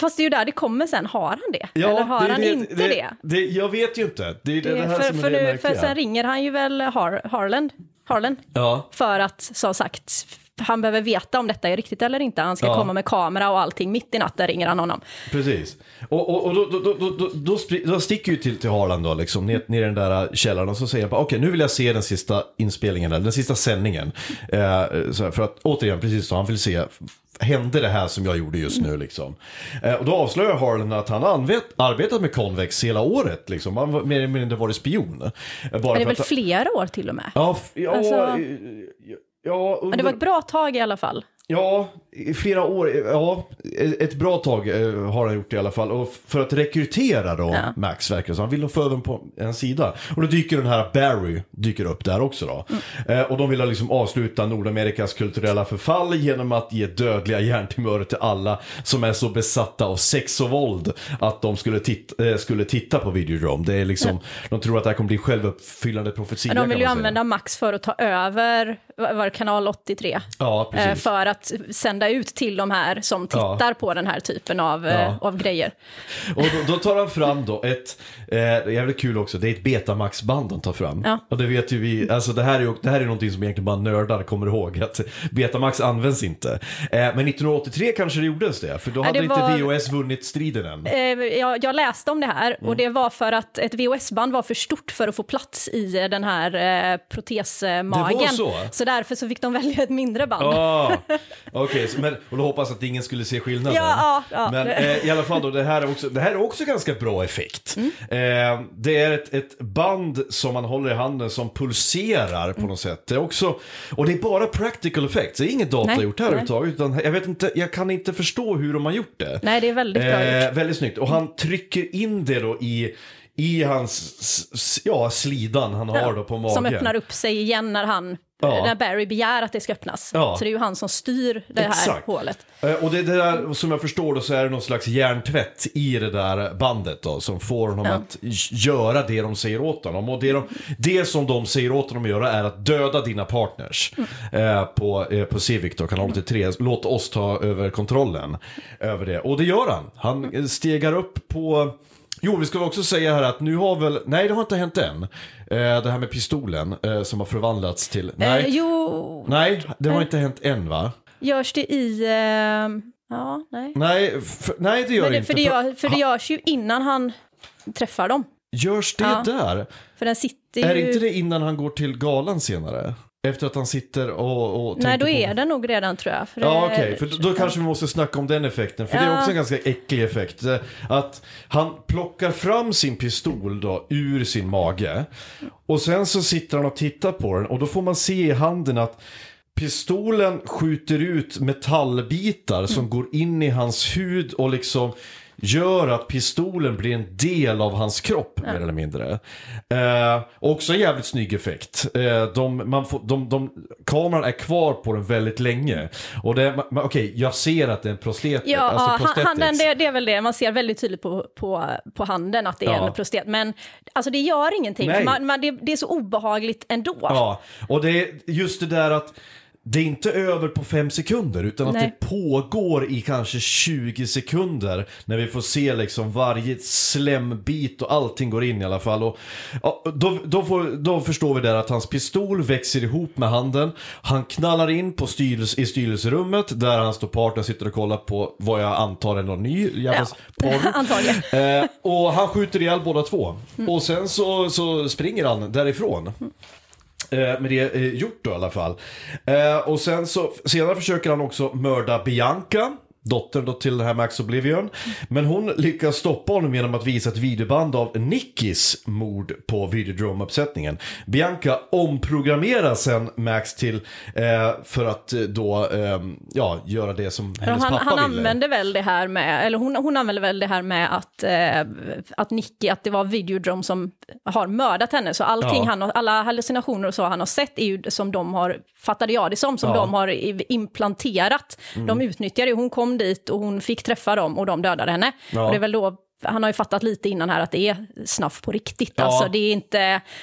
S5: Fast det är ju där det kommer sen. Har han det? Eller har
S4: är
S5: han inte det?
S4: det? Jag vet ju inte. Det är det,
S5: Det-
S4: här
S5: för,
S4: som är
S5: för,
S4: det
S5: nu, för sen ringer han ju väl Har, Harland, Harlan
S4: Ja,
S5: för att, som sagt, han behöver veta om detta är riktigt eller inte. Han ska
S4: Ja.
S5: komma med kamera och allting. Mitt i natten ringer han honom.
S4: precis. Och, och, och då, då, då, då, då, då, sticker ju till, till Harlan då, liksom, ner, ner i den där källaren och så säger han okej nu vill jag se den sista inspelningen, eller den sista sändningen. Eh, här, för att återigen, precis så, han vill se, hände det här som jag gjorde just nu liksom? Eh, och då avslöjar Harlan att han anvet, arbetat med Convex hela året, liksom. Han var mer eller mindre varit spion. Eh, Bara
S5: Men det är väl
S4: att-
S5: flera år till och med.
S4: Ja, ja,
S5: Alltså-
S4: ja,
S5: Men det var ett bra tag i alla fall.
S4: Ja, i flera år. Ja, ett bra tag eh, har han gjort det i alla fall. Och för att rekrytera då
S5: Ja.
S4: Max verkar som. Han vill nog få över på en sida. Och då dyker den här Barry dyker upp där också då.
S5: Mm.
S4: Eh, och de vill liksom avsluta Nordamerikas kulturella förfall genom att ge dödliga hjärntumörer till alla som är så besatta av sex och våld att de skulle, titta, eh, skulle titta på Videodrome. Det är liksom, de tror att det här kommer bli självuppfyllande profetia
S5: Men de vill ju använda Max för att ta över var kanal 83.
S4: Ja,
S5: eh,
S4: precis.
S5: För att sända ut till de här som
S4: Ja.
S5: tittar på den här typen av, eh,
S4: Ja.
S5: av grejer.
S4: Och då, då tar han fram då ett, eh, jävligt kul också, det är ett Betamax-band de tar fram.
S5: Ja.
S4: Och det vet ju vi, alltså det här är det här är någonting som egentligen bara nördar kommer ihåg, att Betamax används inte. Eh, men 1983 kanske det gjordes det, för då
S5: Ja,
S4: hade
S5: det
S4: inte
S5: var-
S4: VHS vunnit striden än.
S5: Eh, jag, jag läste om det här
S4: Mm.
S5: och det var för att ett VHS-band var för stort för att få plats i eh, den här eh, protesmagen.
S4: Det var så?
S5: därför så fick de välja ett mindre band.
S4: Ah, <laughs> Okej, så- men och då hoppas att ingen skulle se skillnaden.
S5: Ja, ja,
S4: men eh, i alla fall då, det här är också, det här är också ganska bra effekt.
S5: Mm.
S4: Eh, det är ett, ett band som man håller i handen som pulserar på
S5: Mm.
S4: något sätt. Det är också, och det är bara practical effects, det är inget data
S5: Nej,
S4: gjort här överhuvudtaget. Utan jag, vet inte, jag kan inte förstå hur de har gjort det.
S5: Nej, det är väldigt bra.
S4: Eh, väldigt snyggt. Och han trycker in det då i i hans ja, slidan han har då på magen.
S5: Som öppnar upp sig igen när han
S4: Ja.
S5: när Barry begär att det ska öppnas.
S4: Ja.
S5: Så det är ju han som styr det här
S4: Exakt.
S5: hålet.
S4: Eh, Och det, det där, som jag förstår då så är det någon slags hjärntvätt i det där bandet då som får honom
S5: Ja.
S4: att göra det de säger åt honom. Och det, de, det som de säger åt honom att göra är att döda dina partners eh, på, eh, på Civic då, kanal 83. Låt oss ta över kontrollen över det. Och det gör han. Han eh, stegar upp på Jo, vi ska också säga här att nu har väl, nej det har inte hänt än. Eh, det här med pistolen eh, som har förvandlats till, nej.
S5: Eh, jo,
S4: Nej, det har inte hänt än va?
S5: görs det i... Eh, ja, nej.
S4: Nej, f- nej det gör
S5: Men det,
S4: inte.
S5: för, det gör, för det görs ju innan han träffar dem.
S4: Görs det
S5: Ja.
S4: där?
S5: För den sitter ju...
S4: Är inte det innan han går till galan senare? Efter att han sitter och, och
S5: Nej, då är
S4: på...
S5: den nog redan tror jag.
S4: Ja okej, för då, kanske vi måste snacka om den effekten. För det är
S5: Ja.
S4: också en ganska äcklig effekt. Eh, Att han plockar fram sin pistol då ur sin mage. Och sen så sitter han och tittar på den och då får man se i handen att pistolen skjuter ut metallbitar som går in i hans hud och liksom gör att pistolen blir en del av hans kropp mer eller mindre. Eh, också en jävligt snygg effekt. Eh, de, får, de, de, kameran är kvar på den väldigt länge. Och det, man- okej, jag ser att det är en prostet.
S5: Ja,
S4: alltså
S5: ja handen, det, det är väl det. Man ser väldigt tydligt på, på, på handen att det är
S4: Ja.
S5: en prostet. Men alltså, det gör ingenting. Man, man, det, det är så obehagligt ändå.
S4: Ja, och det är just det där att det är inte över på fem sekunder utan att
S5: Nej.
S4: det pågår i kanske 20 sekunder när vi får se liksom varje slembit och allting går in i alla fall. Och, ja, då, då, får, då förstår vi där att hans pistol växer ihop med handen. Han knallar in på styrelse, i styrelserummet där hans partner sitter och kollar på vad jag antar är någon ny jävla
S5: Ja, <laughs>
S4: porr.
S5: antagligen.
S4: Eh, och han skjuter ihjäl båda två. Och sen så, så springer han därifrån. Eh, med det är eh, gjort då i alla fall. Eh, och sen så, senare försöker han också mörda Bianca. Dottern då till den här Max Oblivion. Men hon lyckas stoppa honom genom att visa ett videoband av Nickis mord på Videodrome-uppsättningen. Bianca omprogrammerar sen Max till eh, för att eh, då eh, ja, göra det som hennes
S5: han,
S4: pappa
S5: han
S4: ville.
S5: använde väl det här med, eller hon, hon använde väl det här med att, eh, att Nicky, att det var Videodrome som har mördat henne. Så allting
S4: Ja.
S5: han, alla hallucinationer och så han har sett är ju som de har, fattade jag det som, som
S4: Ja.
S5: de har implanterat.
S4: Mm.
S5: De utnyttjade ju, hon kom dit och hon fick träffa dem och de dödade henne.
S4: Ja.
S5: Och det är väl då han har ju fattat lite innan här att det är snaff på riktigt.
S4: Ja.
S5: Alltså, det, är inte,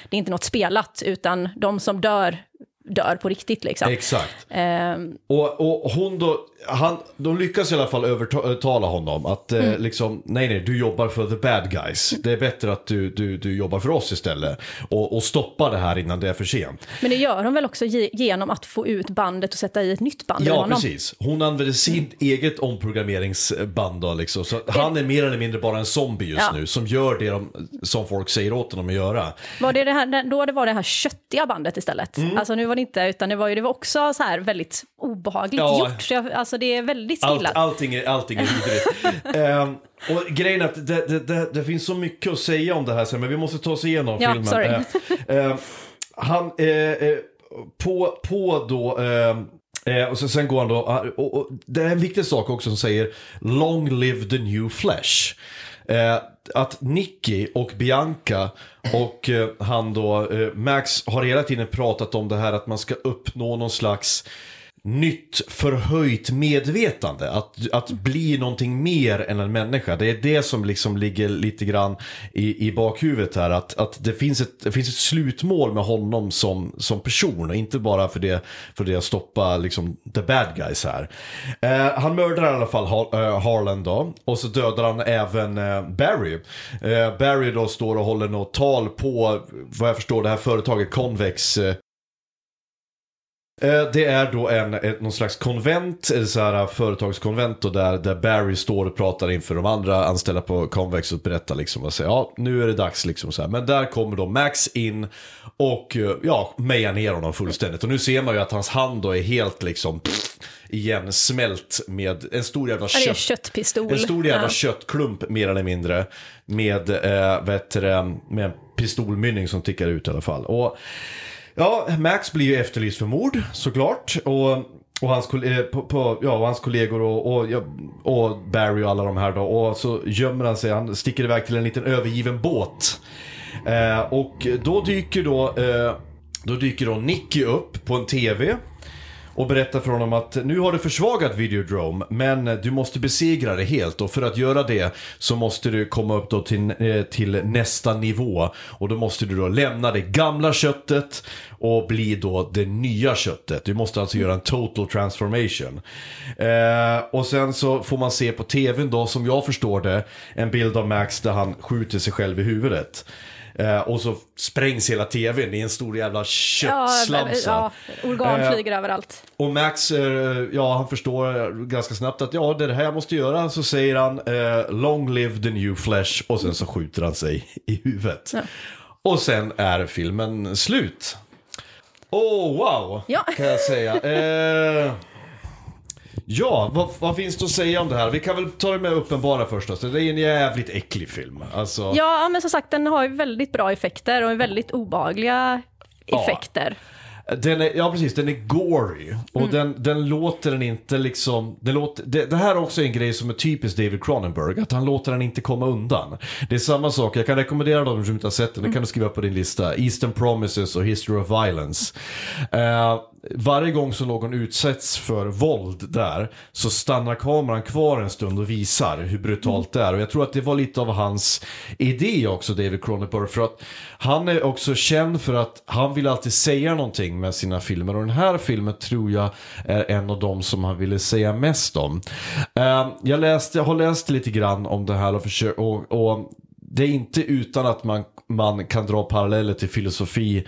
S5: det är inte något spelat, utan de som dör, dör på riktigt. Liksom.
S4: Exakt.
S5: Ehm,
S4: Och, och hon då, han, de lyckas i alla fall övertala honom att eh, liksom, nej nej, du jobbar för the bad guys. Det är bättre att du, du, du jobbar för oss istället. Och, och stoppa det här innan det är för sent.
S5: Men det gör hon väl också ge- genom att få ut bandet och sätta i ett nytt band
S4: Ja, precis. Hon använder sitt eget omprogrammeringsband då liksom. Så han är mer eller mindre bara en zombie just
S5: Ja.
S4: nu som gör det de, som folk säger åt honom att göra.
S5: Var det det här, då det var det här köttiga bandet istället?
S4: Mm.
S5: Alltså nu var det inte, utan det var ju det var också så här väldigt obehagligt
S4: Ja.
S5: gjort. Så jag, alltså det är väldigt
S4: Allt,
S5: stilla.
S4: allting är, allting är vidrigt. <laughs> Ehm, och grejen är att det, det, det, det finns så mycket att säga om det här sen, men vi måste ta oss igenom
S5: Ja,
S4: filmen.
S5: sorry.
S4: Eh, han, eh, på, på då, eh, och så, sen går han då, ah, och, och, det är en viktig sak också som säger Long live the new flesh. Att Nicky och Bianca och eh, han då, eh, Max har hela tiden pratat om det här att man ska uppnå någon slags nytt förhöjt medvetande. Att, att bli någonting mer än en människa. Det är det som liksom ligger lite grann i, i bakhuvudet här. Att, att det, finns ett, det finns ett slutmål med honom som, som person. Och inte bara för det, för det att stoppa liksom, the bad guys här. Eh, han mördar i alla fall Har, eh, Harlan då. Och så dödar han även eh, Barry. Eh, Barry då står och håller något tal på, vad jag förstår, det här företaget Convex. Eh, Eh, Eh, Det är då en, ett, någon slags konvent, eller så här, företagskonvent då, där, där Barry står och pratar inför de andra anställda på Convex och berättar liksom och säger ja nu är det dags liksom så här. Men där kommer då Max in och eh, ja, mejar ner honom fullständigt. Och nu ser man ju att hans hand då är helt liksom pff, igen smält med en stor jävla kött.
S5: köttpistol.
S4: En stor jävla
S5: Ja.
S4: köttklump mer eller mindre. Med, eh, vet du, med en pistolmynning som tickar ut i alla fall. Och Ja, Max blir ju efterlyst för mord såklart. Och och, hans, eh, på, på, ja, och hans kollegor och, och, och Barry och alla de här då. Och så gömmer han sig, han sticker iväg till en liten övergiven båt. Eh, och då dyker då, eh, då dyker då Nicky upp på en TV. Och berättar för honom att nu har du försvagat Videodrome men du måste besegra det helt och för att göra det så måste du komma upp då till, eh, till nästa nivå. Och då måste du då lämna det gamla köttet och bli då det nya köttet. Du måste alltså göra en total transformation. Eh, och sen så får man se på tvn då som jag förstår det en bild av Max där han skjuter sig själv i huvudet. Eh, och så sprängs hela tvn i en stor jävla
S5: Ja,
S4: köttslamsa.
S5: ja, organ
S4: Eh,
S5: flyger överallt.
S4: Och Max, eh, ja han förstår ganska snabbt att ja det är det här jag måste göra. Så säger han eh, long live the new flesh och sen så skjuter han sig <laughs> i huvudet.
S5: Ja.
S4: Och sen är filmen slut. Oh wow,
S5: Ja.
S4: kan jag säga. <laughs> Ja, vad, vad finns det att säga om det här? Vi kan väl ta det med uppenbara först. Alltså, det är en jävligt äcklig film. Alltså,
S5: Ja, men som sagt, den har ju väldigt bra effekter och väldigt obehagliga effekter.
S4: Den är, ja precis, den är gory. Och
S5: Mm.
S4: den, den låter den inte liksom, den låter, det, det här är också en grej som är typiskt David Cronenberg, att han låter den inte komma undan. Det är samma sak, jag kan rekommendera dem som inte har sett den, det kan du skriva på din lista. Eastern Promises och History of Violence. Eh, varje gång som någon utsätts för våld där så stannar kameran kvar en stund och visar hur brutalt det är. Och jag tror att det var lite av hans idé också, David Cronenberg. För att han är också känd för att han vill alltid säga någonting med sina filmer. Och den här filmen tror jag är en av dem som han ville säga mest om. Eh, jag, läste, jag har läst lite grann om det här och, försökt, och, och det är inte utan att man, man kan dra paralleller till filosofi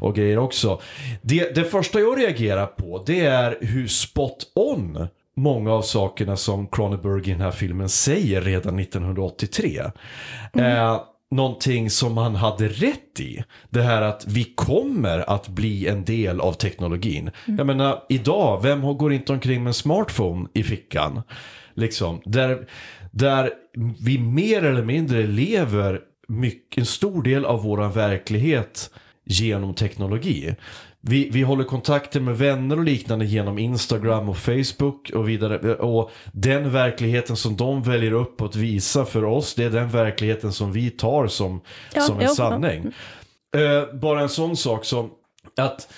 S4: och grejer också. Det, det första jag reagerar på det är hur spot on många av sakerna som Cronenberg i den här filmen säger redan 1983. Eh, någonting som han hade rätt i. Det här att vi kommer att bli en del av teknologin. Jag menar, idag, vem går inte omkring med en smartphone i fickan? Liksom, där, där vi mer eller mindre lever mycket, en stor del av vår verklighet genom teknologi. Vi, vi håller kontakter med vänner och liknande genom Instagram och Facebook och vidare. Och den verkligheten som de väljer upp att visa för oss, det är den verkligheten som vi tar som,
S5: Ja,
S4: som en sanning. Eh, bara en sån sak som att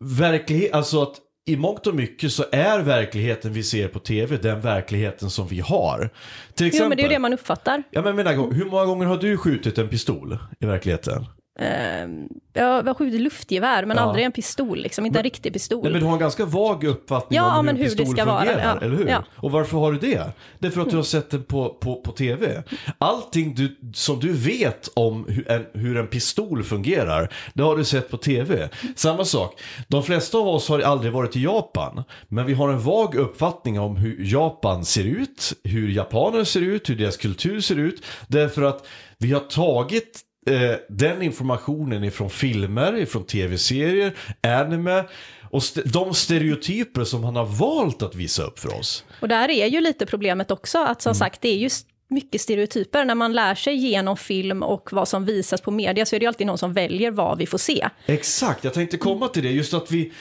S4: verklighet, alltså att i mångt och mycket så är verkligheten vi ser på tv den verkligheten som vi har. Till exempel,
S5: Jo, men det är ju det man uppfattar.
S4: Ja men hur många gånger har du skjutit en pistol i verkligheten?
S5: Ehm, Jag har skjutit luftgevär, men
S4: Ja.
S5: aldrig en pistol, liksom. inte en riktig pistol.
S4: Nej, men du har en ganska vag uppfattning
S5: Ja,
S4: om
S5: men
S4: hur en
S5: det
S4: pistol
S5: ska vara,
S4: fungerar,
S5: ja.
S4: eller hur? Och varför har du det? Det är för att du har sett den på, på, på tv. Allting du, som du vet om hur en, hur en pistol fungerar, det har du sett på tv. Samma sak, de flesta av oss har aldrig varit i Japan, men vi har en vag uppfattning om hur Japan ser ut, hur japaner ser ut, hur deras kultur ser ut, därför att vi har tagit eh, den informationen ifrån filmer, ifrån tv-serier, anime och st- de stereotyper som han har valt att visa upp för oss.
S5: Och där är ju lite problemet också, att
S4: Mm.
S5: som sagt, det är ju mycket stereotyper. När man lär sig genom film och vad som visas på media så är det alltid någon som väljer vad vi får se.
S4: Exakt, jag tänkte komma till det. Just att vi,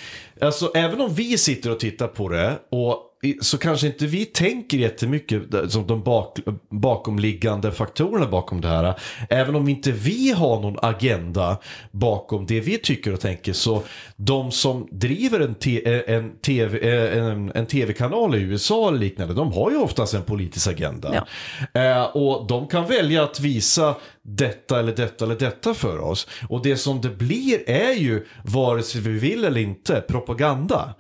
S4: alltså även om vi sitter och tittar på det och så kanske inte vi tänker jättemycket som de bak, bakomliggande faktorerna bakom det här. Även om inte vi har någon agenda bakom det vi tycker och tänker så de som driver en, te, en, TV, eh, en, en tv-kanal i USA eller liknande, de har ju oftast en politisk agenda. Eh, och de kan välja att visa detta eller detta eller detta för oss. Och det som det blir är ju, vare sig vi vill eller inte, propaganda.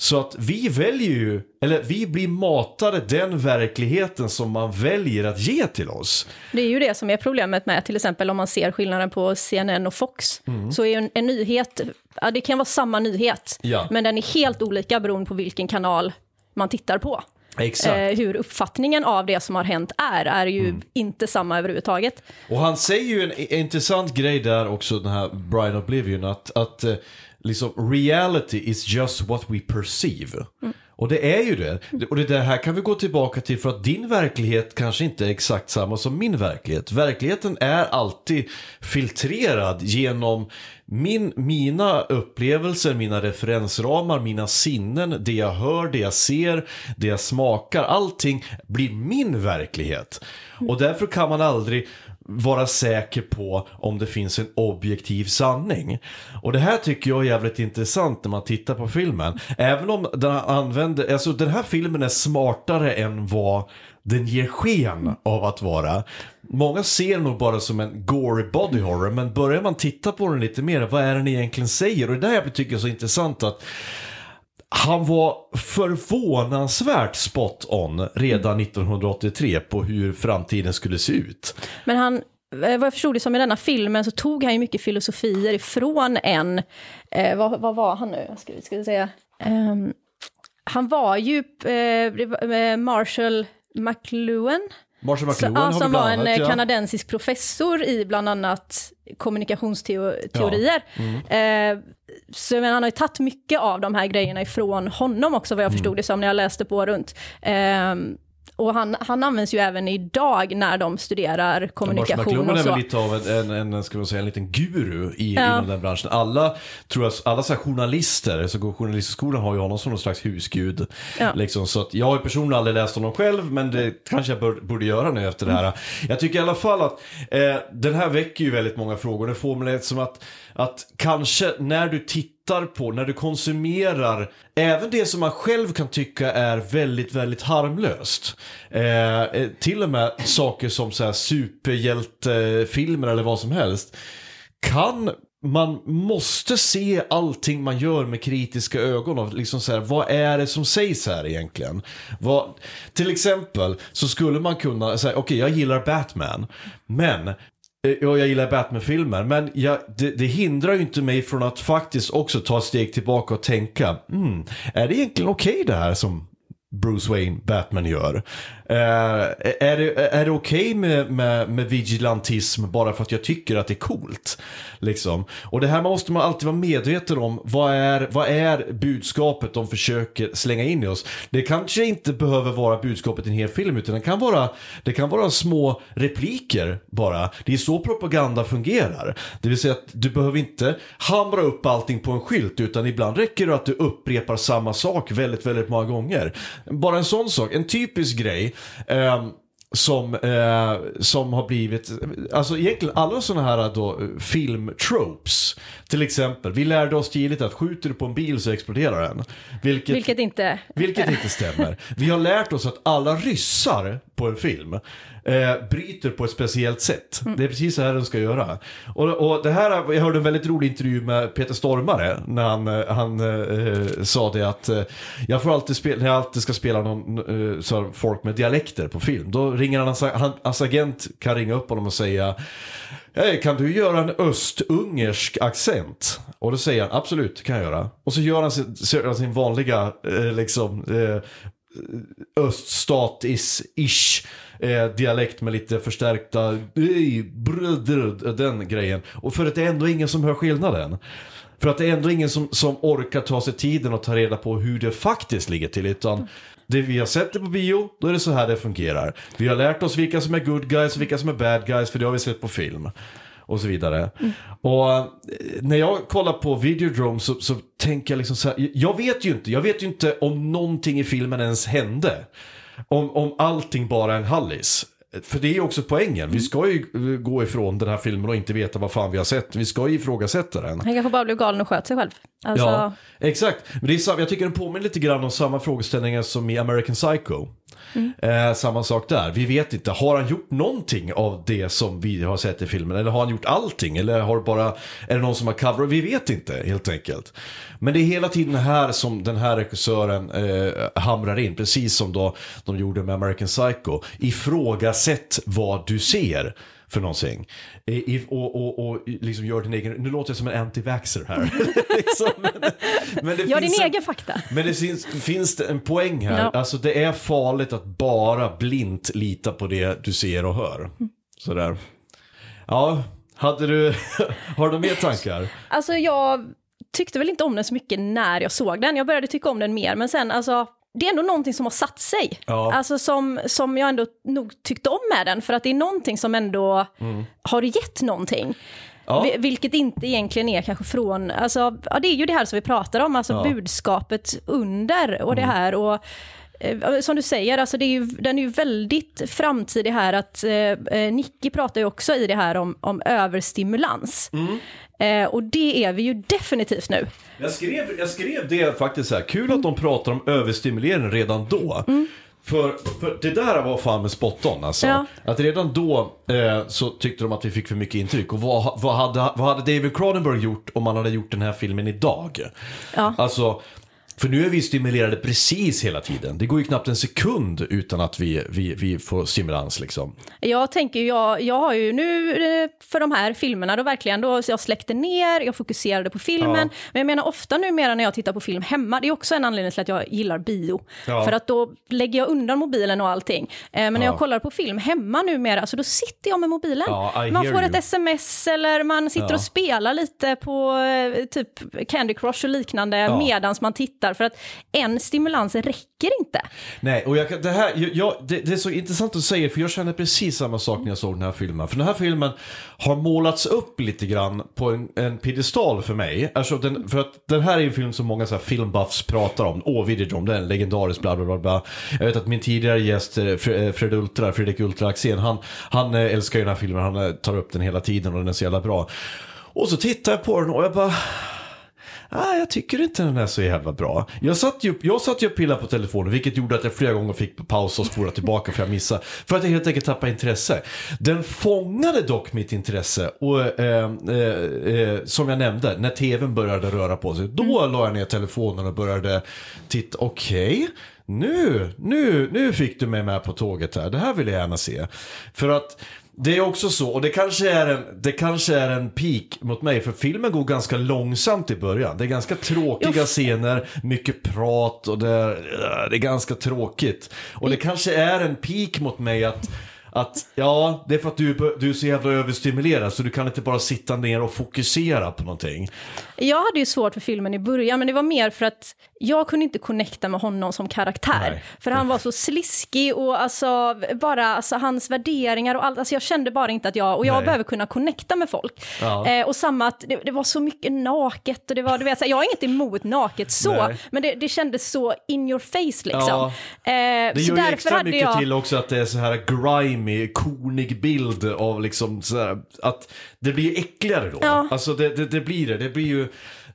S4: Så att vi väljer ju, eller vi blir matade den verkligheten som man väljer att ge till oss.
S5: Det är ju det som är problemet med till exempel om man ser skillnaden på CNN och Fox.
S4: Mm.
S5: Så är en, en nyhet, ja, det kan vara samma nyhet,
S4: Ja.
S5: men den är helt olika beroende på vilken kanal man tittar på. Eh, hur uppfattningen av det som har hänt är, är ju
S4: Mm.
S5: inte samma överhuvudtaget.
S4: Och han säger ju en, en intressant grej där också, den här Brian Oblivion, att, att eh, liksom reality is just what we perceive. Och det är ju det. Och det där här kan vi gå tillbaka till för att din verklighet kanske inte är exakt samma som min verklighet. Verkligheten är alltid filtrerad genom min, mina upplevelser, mina referensramar, mina sinnen, det jag hör, det jag ser, det jag smakar. Allting blir min verklighet. Och därför kan man aldrig vara säker på om det finns en objektiv sanning. Och det här tycker jag är jävligt intressant när man tittar på filmen. Även om den använder, alltså den här filmen är smartare än vad den ger sken av att vara. Många ser nog bara som en gory body horror, men börjar man titta på den lite mer, vad är den egentligen säger? Och det där jag tycker är så intressant att han var förvånansvärt spot on redan 1983 på hur framtiden skulle se ut.
S5: Men han, eh, vad jag förstod det som i denna filmen så tog han ju mycket filosofier ifrån en, eh, vad, vad var han nu, ska, ska vi säga, um, han var ju eh, Marshall McLuhan.
S4: Marshall McLuhan
S5: så,
S4: har
S5: som var en
S4: annat, ja.
S5: kanadensisk professor i bland annat kommunikationsteorier.
S4: Ja. Mm.
S5: Eh, så men han har ju tagit mycket av de här grejerna ifrån honom också, vad jag förstod
S4: Mm.
S5: det som när jag läste på runt. Eh, och han, han används ju även idag när de studerar kommunikation
S4: McLuhan
S5: och
S4: är
S5: så.
S4: väl lite av en, en, en, ska man säga, en liten guru i,
S5: Ja.
S4: inom den branschen. Alla, tror jag, alla så journalister, så går journalistskolan har ju honom som någon slags husgud.
S5: Ja.
S4: Liksom, så att jag har personligen aldrig läst honom själv, men det kanske jag bör, borde göra nu efter det här. Jag tycker i alla fall att eh, den här väcker ju väldigt många frågor. Det får mig som att, att kanske när du tittar på, när du konsumerar även det som man själv kan tycka är väldigt, väldigt harmlöst. Eh, eh, till och med saker som så här superhjältefilmer eller vad som helst. Kan man måste se allting man gör med kritiska ögon. Och liksom så här, vad är det som sägs här egentligen? Vad, till exempel så skulle man kunna säga, okej jag gillar Batman, men Eh, ja, jag gillar Batman-filmer, men jag, det, det hindrar ju inte mig från att faktiskt också ta ett steg tillbaka och tänka, mm, är det egentligen okej det här som Bruce Wayne, Batman gör? Eh, är det, är det okej med, med, med vigilantism bara för att jag tycker att det är coolt? Liksom. Och det här måste man alltid vara medveten om. Vad är, vad är budskapet de försöker slänga in i oss? Det kanske inte behöver vara budskapet i en hel film, utan det kan vara, det kan vara små repliker bara. Det är så propaganda fungerar. Det vill säga att du behöver inte hamra upp allting på en skylt, utan ibland räcker det att du upprepar samma sak väldigt, väldigt många gånger. Bara en sån sak, en typisk grej ehm, som, eh, som har blivit, alltså egentligen alla sådana här då eh, filmtropes. Till exempel, vi lärde oss tidigt att skjuter du på en bil så exploderar den. Vilket,
S5: Vilket inte...
S4: vilket inte stämmer. Vi har lärt oss att alla ryssar på en film eh, bryter på ett speciellt sätt. Det är precis så här de ska göra. Och, och det här, jag hörde en väldigt rolig intervju med Peter Stormare när han, eh, han eh, sa det att eh, jag får alltid spela, när jag alltid ska spela någon, eh, så folk med dialekter på film, då ringer han, hans, han, hans agent kan ringa upp honom och säga Hey, kan du göra en östungersk accent? Och då säger han absolut, det kan jag göra. Och så gör han sin, gör han sin vanliga eh, liksom eh, öststatis-ish eh, dialekt med lite förstärkta eh, bröder", eh, den grejen. Och för att det är ändå ingen som hör skillnaden. För att det är ändå ingen som, som orkar ta sig tiden och ta reda på hur det faktiskt ligger till. Utan det vi har sett det på bio, då är det så här det fungerar. Vi har lärt oss vilka som är good guys och vilka som är bad guys, för det har vi sett på film. Och så vidare. Och eh, när jag kollar på Videodrome så, så tänker jag liksom så här, jag vet ju inte, jag vet ju inte om någonting i filmen ens hände. Om, om allting bara är en hallis. För det är ju också poängen. Vi ska ju eh, gå ifrån den här filmen och inte veta vad fan vi har sett. Vi ska ju ifrågasätta den.
S5: Han kanske bara blev galen och sköt sig själv. Alltså,
S4: Ja, exakt. Men det är jag tycker den påminner lite grann om samma frågeställningar som i American Psycho. Eh, samma sak där. Vi vet inte, har han gjort någonting av det som vi har sett i filmen? Eller har han gjort allting? Eller har bara, är det någon som har coverat? Vi vet inte helt enkelt. Men det är hela tiden här som den här regissören eh, hamrar in, precis som då de gjorde med American Psycho. Ifrågasätt vad du ser för någonting. I, och, och, och liksom gör din egen, nu låter jag som en anti-vaxxer här. <laughs> liksom, men, <laughs> men det
S5: Gör din
S4: en-
S5: egen fakta.
S4: men det finns, finns det en poäng här.
S5: Ja.
S4: Alltså det är farligt att bara blint lita på det du ser och hör. Sådär. Ja, hade du, <laughs> har du mer tankar?
S5: Alltså jag tyckte väl inte om den så mycket när jag såg den. Jag började tycka om den mer, men sen alltså det är ändå någonting som har satt sig.
S4: Ja.
S5: Alltså som, som jag ändå nog tyckte om med den, för att det är någonting som ändå har gett någonting.
S4: Mm. Ja.
S5: Vi- Vilket inte egentligen är kanske från, alltså, ja, det är ju det här som vi pratar om, alltså
S4: Ja. Mm.
S5: budskapet under och det här. Och, eh, som du säger, alltså det är ju, den är ju väldigt framtidig här, att eh, eh, Nicky pratar ju också i det här om, om överstimulans.
S4: Mm.
S5: Eh, och det är vi ju definitivt nu.
S4: Jag skrev, jag skrev det faktiskt så här. Kul att de pratar om överstimulering redan då. För, för det där var fan med spot on alltså.
S5: Ja.
S4: Att redan då eh, så tyckte de att vi fick för mycket intryck. Och vad, vad, hade, vad hade David Cronenberg gjort om man hade gjort den här filmen idag?
S5: Ja.
S4: Alltså, för nu är vi stimulerade precis hela tiden. Det går ju knappt en sekund utan att vi, vi, vi får stimulans liksom.
S5: Jag tänker, jag, jag har ju nu eh, för de här filmerna då verkligen, då, jag släckte ner, jag fokuserade på filmen.
S4: Ja.
S5: Men jag menar ofta numera när jag tittar på film hemma, det är också en anledning till att jag gillar bio.
S4: Ja.
S5: För att då lägger jag undan mobilen och allting. Eh, men när
S4: Ja.
S5: jag kollar på film hemma numera, så då sitter jag med mobilen. Man får
S4: you.
S5: ett sms eller man sitter och spelar lite på eh, typ Candy Crush och liknande
S4: Ja.
S5: medans man tittar. För att en stimulans räcker inte.
S4: Nej, och jag, det, här, jag, det, det är så intressant att säga för jag känner precis samma sak när jag såg den här filmen. För den här filmen har målats upp lite grann på en, en piedestal för mig. Alltså den, för att den här är en film som många så här filmbuffs pratar om. Åh, Videodrome, den är legendarisk, bla bla bla. bla. Jag vet att min tidigare gäst, eh, eh, Fred Ultra, Fredrik Ultra Axén, han, han eh, älskar ju den här filmen. Han tar upp den hela tiden och den är så jävla bra. Och så tittar jag på den och jag bara... Ah, jag tycker inte den är så jävla bra. Jag satt ju, jag satt ju och pillade på telefonen, vilket gjorde att jag flera gånger fick pausa och spola tillbaka för jag missade. För att jag helt enkelt tappade intresse. Den fångade dock mitt intresse och eh, eh, eh, som jag nämnde, när tvn började röra på sig, då la jag ner telefonen och började titta. Okej, nu, nu, nu fick du mig med på tåget här. Det här vill jag gärna se. För att det är också så, och det kanske, är en, det kanske är en peak mot mig, för filmen går ganska långsamt i början. Det är ganska tråkiga scener, mycket prat och det är, det är ganska tråkigt. Och det kanske är en peak mot mig att att ja, det är för att du, du är så jävla överstimulerad så du kan inte bara sitta ner och fokusera på någonting.
S5: Jag hade ju svårt för filmen i början, men det var mer för att jag kunde inte connecta med honom som karaktär.
S4: Nej.
S5: För han var så sliskig och alltså, bara alltså, hans värderingar och allt. Alltså, jag kände bara inte att jag, och jag
S4: Nej.
S5: behöver kunna connecta med folk.
S4: Ja.
S5: Eh, och samma att det, det var så mycket naket och det var, du vet, så jag har inget emot naket så,
S4: Nej.
S5: men det, det kändes så in your face liksom.
S4: Ja.
S5: Eh,
S4: Det
S5: så
S4: gör ju extra mycket
S5: jag...
S4: till också att det är så här grimy, konig bild av liksom så här, att det blir äckligare då.
S5: Ja.
S4: Alltså det, det, det blir det, det blir ju,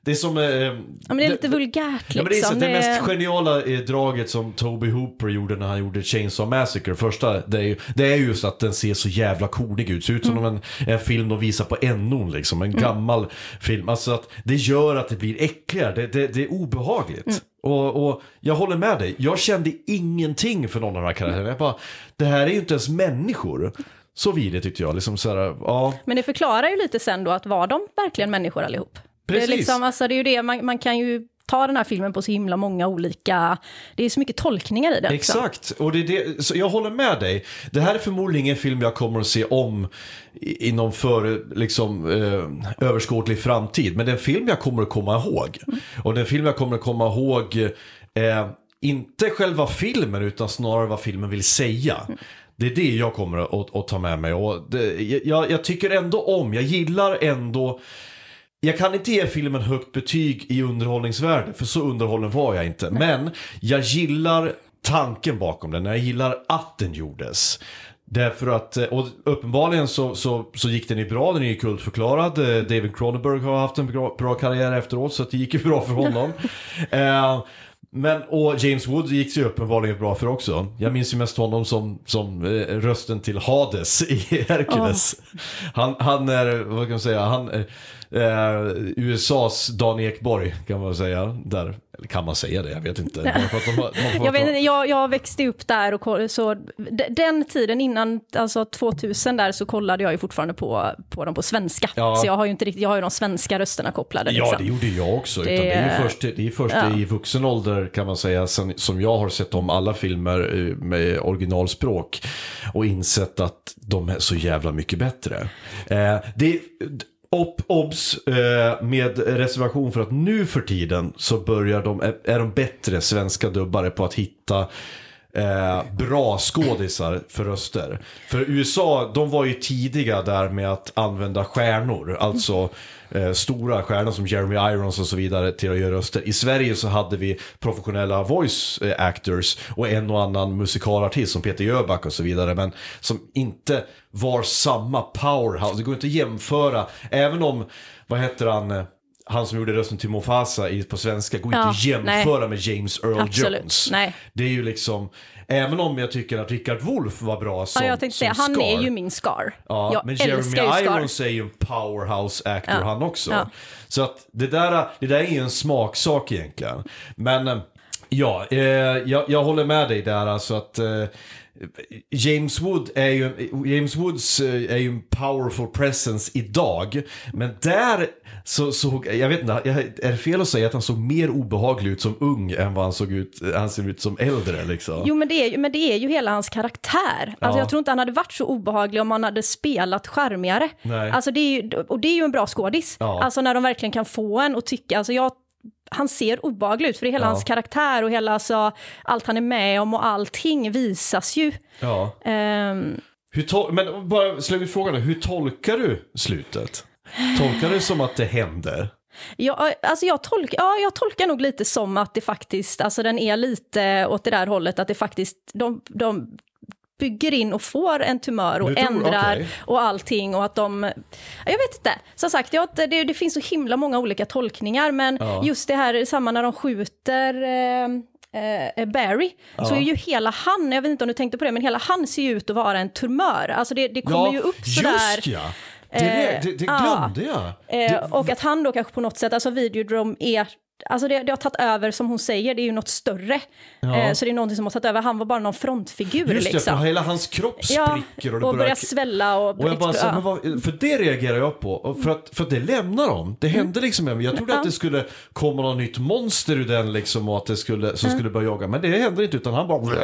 S4: det är som... Eh,
S5: Ja, men det är lite vulgärt
S4: Ja, men det är så,
S5: liksom.
S4: det
S5: Det-
S4: mest geniala draget som Toby Hooper gjorde när han gjorde Chainsaw Massacre, första, det är ju, det är just att den ser så jävla konig ut. Ser ut som en, en film de visar på NO liksom, en gammal film. Alltså att det gör att det blir äckligare, det, det, det är obehagligt. Och, och jag håller med dig, jag kände ingenting för någon av de här karaktärerna. Jag bara, det här är ju inte ens människor. Så vidare tyckte jag, liksom så här, ja.
S5: Men det förklarar ju lite sen då att var de verkligen människor allihop? Det är,
S4: Precis.
S5: liksom, alltså, det är ju det, man, man kan ju ta den här filmen på så himla många olika, det är så mycket tolkningar i den.
S4: Exakt, och det är det, så jag håller med dig. Det här är förmodligen ingen film jag kommer att se om i- inom för liksom, eh, överskådlig framtid. Men det är en film jag kommer att komma ihåg. Och det är en film jag kommer att komma ihåg, eh, inte själva filmen utan snarare vad filmen vill säga. Det är det jag kommer att, att ta med mig. Och det, jag, jag tycker ändå om, jag gillar ändå jag kan inte ge filmen högt betyg i underhållningsvärde, för så underhållen var jag inte. Men jag gillar tanken bakom den, jag gillar att den gjordes. Därför att, eh, och uppenbarligen så, så, så gick den ju bra, den är ju kultförklarad. Eh, David Cronenberg har haft en bra, bra karriär efteråt så det gick ju bra för honom. <laughs> eh, men, och James Wood gick ju uppenbarligen bra för också. Jag minns ju mest honom som, som eh, rösten till Hades <laughs> i Hercules. Han, han är, vad kan man säga, han är eh, USAs Dan Ekborg kan man säga. Där, eller kan man säga det? Jag vet inte. De de <laughs>
S5: Jag, vet, inte, jag, jag växte upp där och så den tiden innan, alltså 2000 där, så kollade jag ju fortfarande på, på dem på svenska.
S4: Ja.
S5: Så jag har ju inte riktigt, jag har ju de svenska rösterna kopplade.
S4: Ja,
S5: liksom.
S4: det gjorde jag också.
S5: Det-
S4: det är ju först, det är först
S5: Ja.
S4: i vuxen ålder kan man säga sen, som jag har sett om alla filmer eh, med originalspråk och insett att de är så jävla mycket bättre. Eh, det, Ob, obs, eh, med reservation för att nu för tiden så börjar de, är, är de bättre svenska dubbare på att hitta eh, bra skådisar för röster. För USA, de var ju tidiga där med att använda stjärnor, alltså eh, stora stjärnor som Jeremy Irons och så vidare till att göra röster. I Sverige så hade vi professionella voice eh, actors och en och annan musikalartist som Peter Jöback och så vidare, men som inte var samma powerhouse. Det går inte att jämföra, även om, vad heter han, eh, han som gjorde rösten till Mufasa i, på svenska går
S5: Ja,
S4: inte att jämföra med James Earl
S5: Absolut,
S4: Jones.
S5: nej.
S4: Det är ju liksom, även om jag tycker att Richard Wolff var bra som
S5: Ja, jag tänkte säga,
S4: som
S5: han
S4: Scar.
S5: är ju min Scar.
S4: Ja,
S5: jag
S4: men Jeremy. Irons är ju en powerhouse actor
S5: Ja.
S4: han också.
S5: Ja.
S4: Så att det där, det där är ju en smaksak egentligen. Men eh, ja, eh, jag, jag håller med dig där alltså att eh, James Wood är ju, James Woods eh, är ju en powerful presence idag. Men där så såg, jag vet inte, är det fel att säga att han såg mer obehaglig ut som ung än vad han såg ut, han ser ut som äldre liksom?
S5: Jo, men det, är, men det är ju hela hans karaktär. Alltså,
S4: Ja.
S5: Jag tror inte han hade varit så obehaglig om han hade spelat charmigare.
S4: Nej.
S5: Alltså, det är ju, och det är ju en bra skådis.
S4: Ja.
S5: Alltså när de verkligen kan få en och tycka, alltså jag, han ser obehaglig ut, för det är hela
S4: Ja.
S5: hans karaktär och hela, alltså, allt han är med om och allting visas ju.
S4: Ja.
S5: Ehm,
S4: Hur men bara släng ut frågan, hur tolkar du slutet? Tolkar du som att det händer?
S5: Ja, alltså jag, tolk, ja, jag tolkar nog lite som att det faktiskt, alltså den är lite åt det där hållet, att det faktiskt, de, de bygger in och får en tumör och
S4: Du tror-
S5: ändrar
S4: okej.
S5: och allting och att de, jag vet inte, som sagt, jag, det, det finns så himla många olika tolkningar, men
S4: Ja.
S5: just det här, samma när de skjuter eh, eh, Barry, så är ju hela han, jag vet inte om du tänkte på det, men hela han ser ju ut att vara en tumör, alltså det, det kommer ju upp sådär.
S4: just ja! Det,
S5: Eh,
S4: det, det
S5: ja.
S4: glömde jag.
S5: Eh, och att han då kanske på något sätt, alltså Videodrome är, alltså det, det har tagit över som hon säger, det är ju något större.
S4: Ja.
S5: Eh, så det är någonting som har tagit över, han var bara någon frontfigur
S4: just det,
S5: liksom.
S4: för hela hans kropp
S5: ja,
S4: spricker och det
S5: och
S4: börjar...
S5: börjar svälla och...
S4: Och jag bara, så,
S5: ja.
S4: vad, för det reagerar jag på. Och för, att, för att det lämnar dem. Det hände liksom, jag trodde
S5: Mm. Ja.
S4: att det skulle komma något nytt monster ur den liksom och att det skulle, som skulle börja jaga. Men det händer inte utan han bara,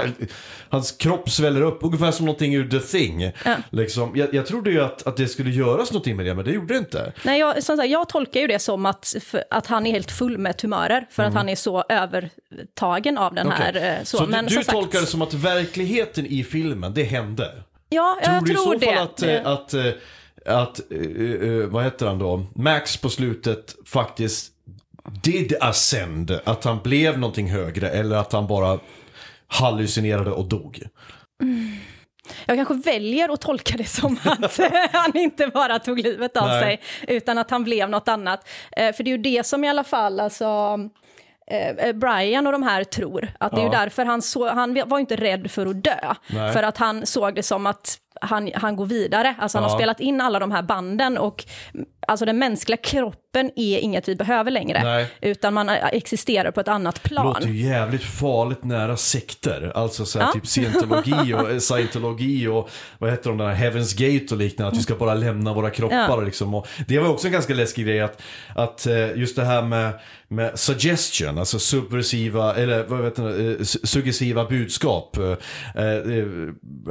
S4: hans kropp sväller upp, ungefär som någonting ur The Thing. Liksom, jag, jag trodde ju att, att det skulle göras någonting med det, men det gjorde det inte.
S5: Nej, jag, som sagt, jag tolkar ju det som att, att han är helt full med tumörer, för att han är så övertagen av den
S4: Mm. Okej.
S5: här... eh, Så,
S4: Så,
S5: men
S4: du, du
S5: som sagt,
S4: tolkar det som att verkligheten i filmen, det hände?
S5: Ja,
S4: Tror
S5: jag
S4: du i
S5: tror
S4: så
S5: det.
S4: fall att, eh, att, eh, att eh, eh, vad heter han då, Max på slutet faktiskt did ascend, att han blev någonting högre eller att han bara hallucinerade och dog?
S5: Jag kanske väljer att tolka det som <laughs> att <laughs> han inte bara tog livet av
S4: Nej.
S5: sig, utan att han blev något annat. Eh, för det är ju det som i alla fall, alltså, eh, Brian och de här tror. Att det är
S4: Ja.
S5: därför han, så, han var inte rädd för att dö.
S4: Nej.
S5: För att han såg det som att han, han går vidare. Alltså han
S4: Ja.
S5: har spelat in alla de här banden och alltså den mänskliga kroppen är inget vi behöver längre.
S4: Nej.
S5: Utan man eh, existerar på ett annat
S4: Det
S5: plan.
S4: låter ju jävligt farligt nära sekter. Alltså så här,
S5: Ja.
S4: typ scientologi och eh, scientologi och vad heter de där, Heaven's Gate och liknande. Att vi ska bara lämna våra kroppar
S5: Ja.
S4: liksom. Och det var också en ganska läskig grej att, att eh, just det här med, med suggestion, alltså subversiva, eller vad vet du, eh, su- suggestiva budskap. eh, eh,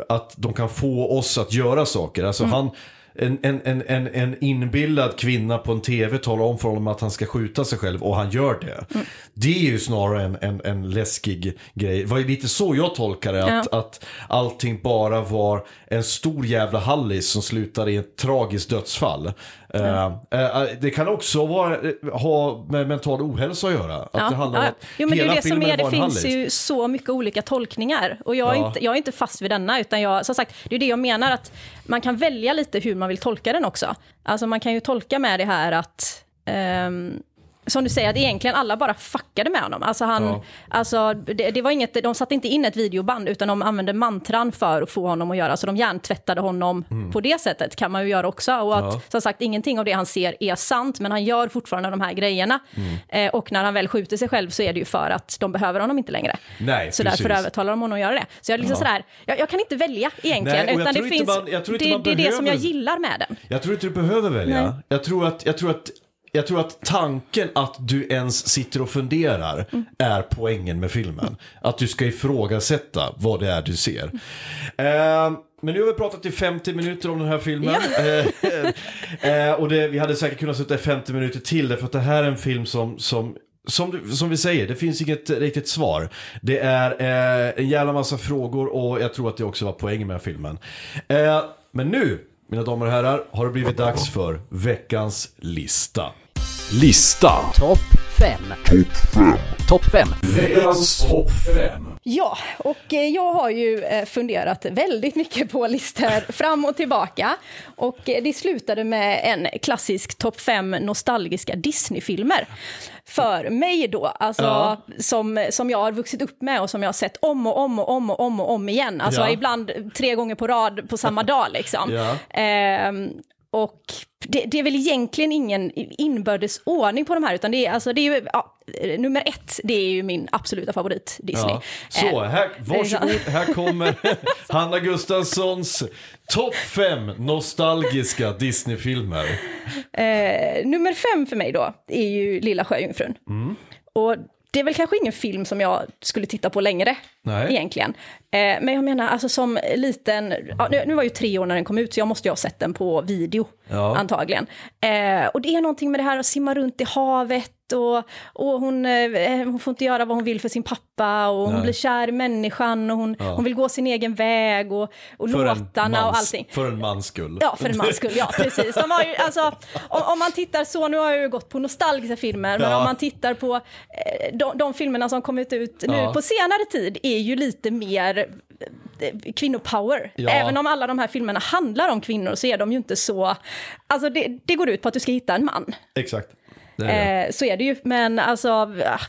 S4: Att de kan få oss att göra saker. Alltså
S5: Mm.
S4: han en, en, en, en, en inbillad kvinna på en tv talar om för honom att han ska skjuta sig själv och han gör det.
S5: Mm.
S4: Det är ju snarare en, en, en läskig grej. Det var ju lite så jag tolkar det, att,
S5: Ja.
S4: att allting bara var en stor jävla hallis som slutade i ett tragiskt dödsfall. Eh, eh, det kan också vara, ha med mental ohälsa att göra. Att det handlar om att
S5: Jo, men det är det som är, det finns ju så mycket olika tolkningar. Och jag är,
S4: Ja.
S5: inte, jag är inte fast vid denna, utan jag, som sagt, det är det jag menar att man kan välja lite hur man vill tolka den också. Alltså man kan ju tolka med det här att ehm, som du säger, att egentligen alla bara fuckade med honom. Alltså han,
S4: Ja.
S5: alltså det, det var inget, de satte inte in ett videoband, utan de använde mantran för att få honom att göra, så de hjärntvättade honom på det sättet, kan man ju göra också. Och att,
S4: Mm. Ja.
S5: som sagt, ingenting av det han ser är sant, men han gör fortfarande de här grejerna.
S4: Mm.
S5: Eh, och när han väl skjuter sig själv så är det ju för att de behöver honom inte längre.
S4: Nej,
S5: så
S4: precis.
S5: därför övertalar de honom att göra det. Så jag, är liksom
S4: Ja.
S5: sådär, jag, jag kan inte välja egentligen,
S4: Nej,
S5: utan det finns,
S4: man-
S5: det, det är det som jag gillar med den.
S4: Jag tror inte du behöver välja.
S5: Nej.
S4: Jag tror, att, jag, tror att, jag tror att tanken att du ens sitter och funderar
S5: Mm.
S4: är poängen med filmen. Att du ska ifrågasätta vad det är du ser. Eh, Men nu har vi pratat i 50 minuter om den här filmen. <laughs> Eh, eh, och det, vi hade säkert kunnat sitta i 50 minuter till därför att det här är en film som, som som, som vi säger, det finns inget riktigt svar. Det är eh, en jävla massa frågor och jag tror att det också var poängen med filmen. Eh, men nu, mina damer och herrar, har det blivit dags för veckans lista.
S6: Lista.
S7: Topp 5. Topp 5.
S6: Veckans topp 5.
S5: Ja, och eh, jag har ju eh, funderat väldigt mycket på listor fram och tillbaka. Och eh, det slutade med en klassisk topp fem nostalgiska Disney-filmer. För mig då, alltså
S4: Ja.
S5: som, som jag har vuxit upp med och som jag har sett om och om och om och om och om igen. Alltså
S4: Ja.
S5: ibland tre gånger på rad på samma dag liksom.
S4: Ja.
S5: Ehm, och det, det är väl egentligen ingen inbördes ordning på de här, utan det är, alltså, det är ju, ja, nummer ett, det är ju min absoluta favorit Disney.
S4: Ja. Så,
S5: Eh,
S4: här, <laughs> varsågod, här kommer <laughs> Hanna Gustafssons topp fem nostalgiska Disney-filmer.
S5: Eh, nummer fem för mig då är ju Lilla Sjöjungfrun.
S4: Mm.
S5: Och det är väl kanske ingen film som jag skulle titta på längre,
S4: Nej.
S5: egentligen. Eh, men jag menar, alltså som liten, ja, nu, nu var jag ju tre år när den kom ut, så jag måste ju ha sett den på video,
S4: Ja.
S5: antagligen. Eh, och det är någonting med det här att simma runt i havet och, och hon, eh, hon får inte göra vad hon vill för sin pappa och hon
S4: Nej.
S5: blir kär i människan och hon, hon vill gå sin egen väg och, och
S4: För
S5: låtarna och
S4: mans,
S5: allting.
S4: för en mans skull.
S5: Ja, för en mans skull. Ja, precis. De har ju, alltså, om, om man tittar så, nu har jag ju gått på nostalgiska filmer, men
S4: Ja.
S5: om man tittar på eh, de, de filmerna som kommit ut nu
S4: Ja.
S5: på senare tid är ju lite mer eh, kvinnopower.
S4: Ja.
S5: Även om alla de här filmerna handlar om kvinnor så är de ju inte så... Alltså det, det går ut på att du ska hitta en man.
S4: Exakt. Är.
S5: Eh, så är det ju, men alltså, ah,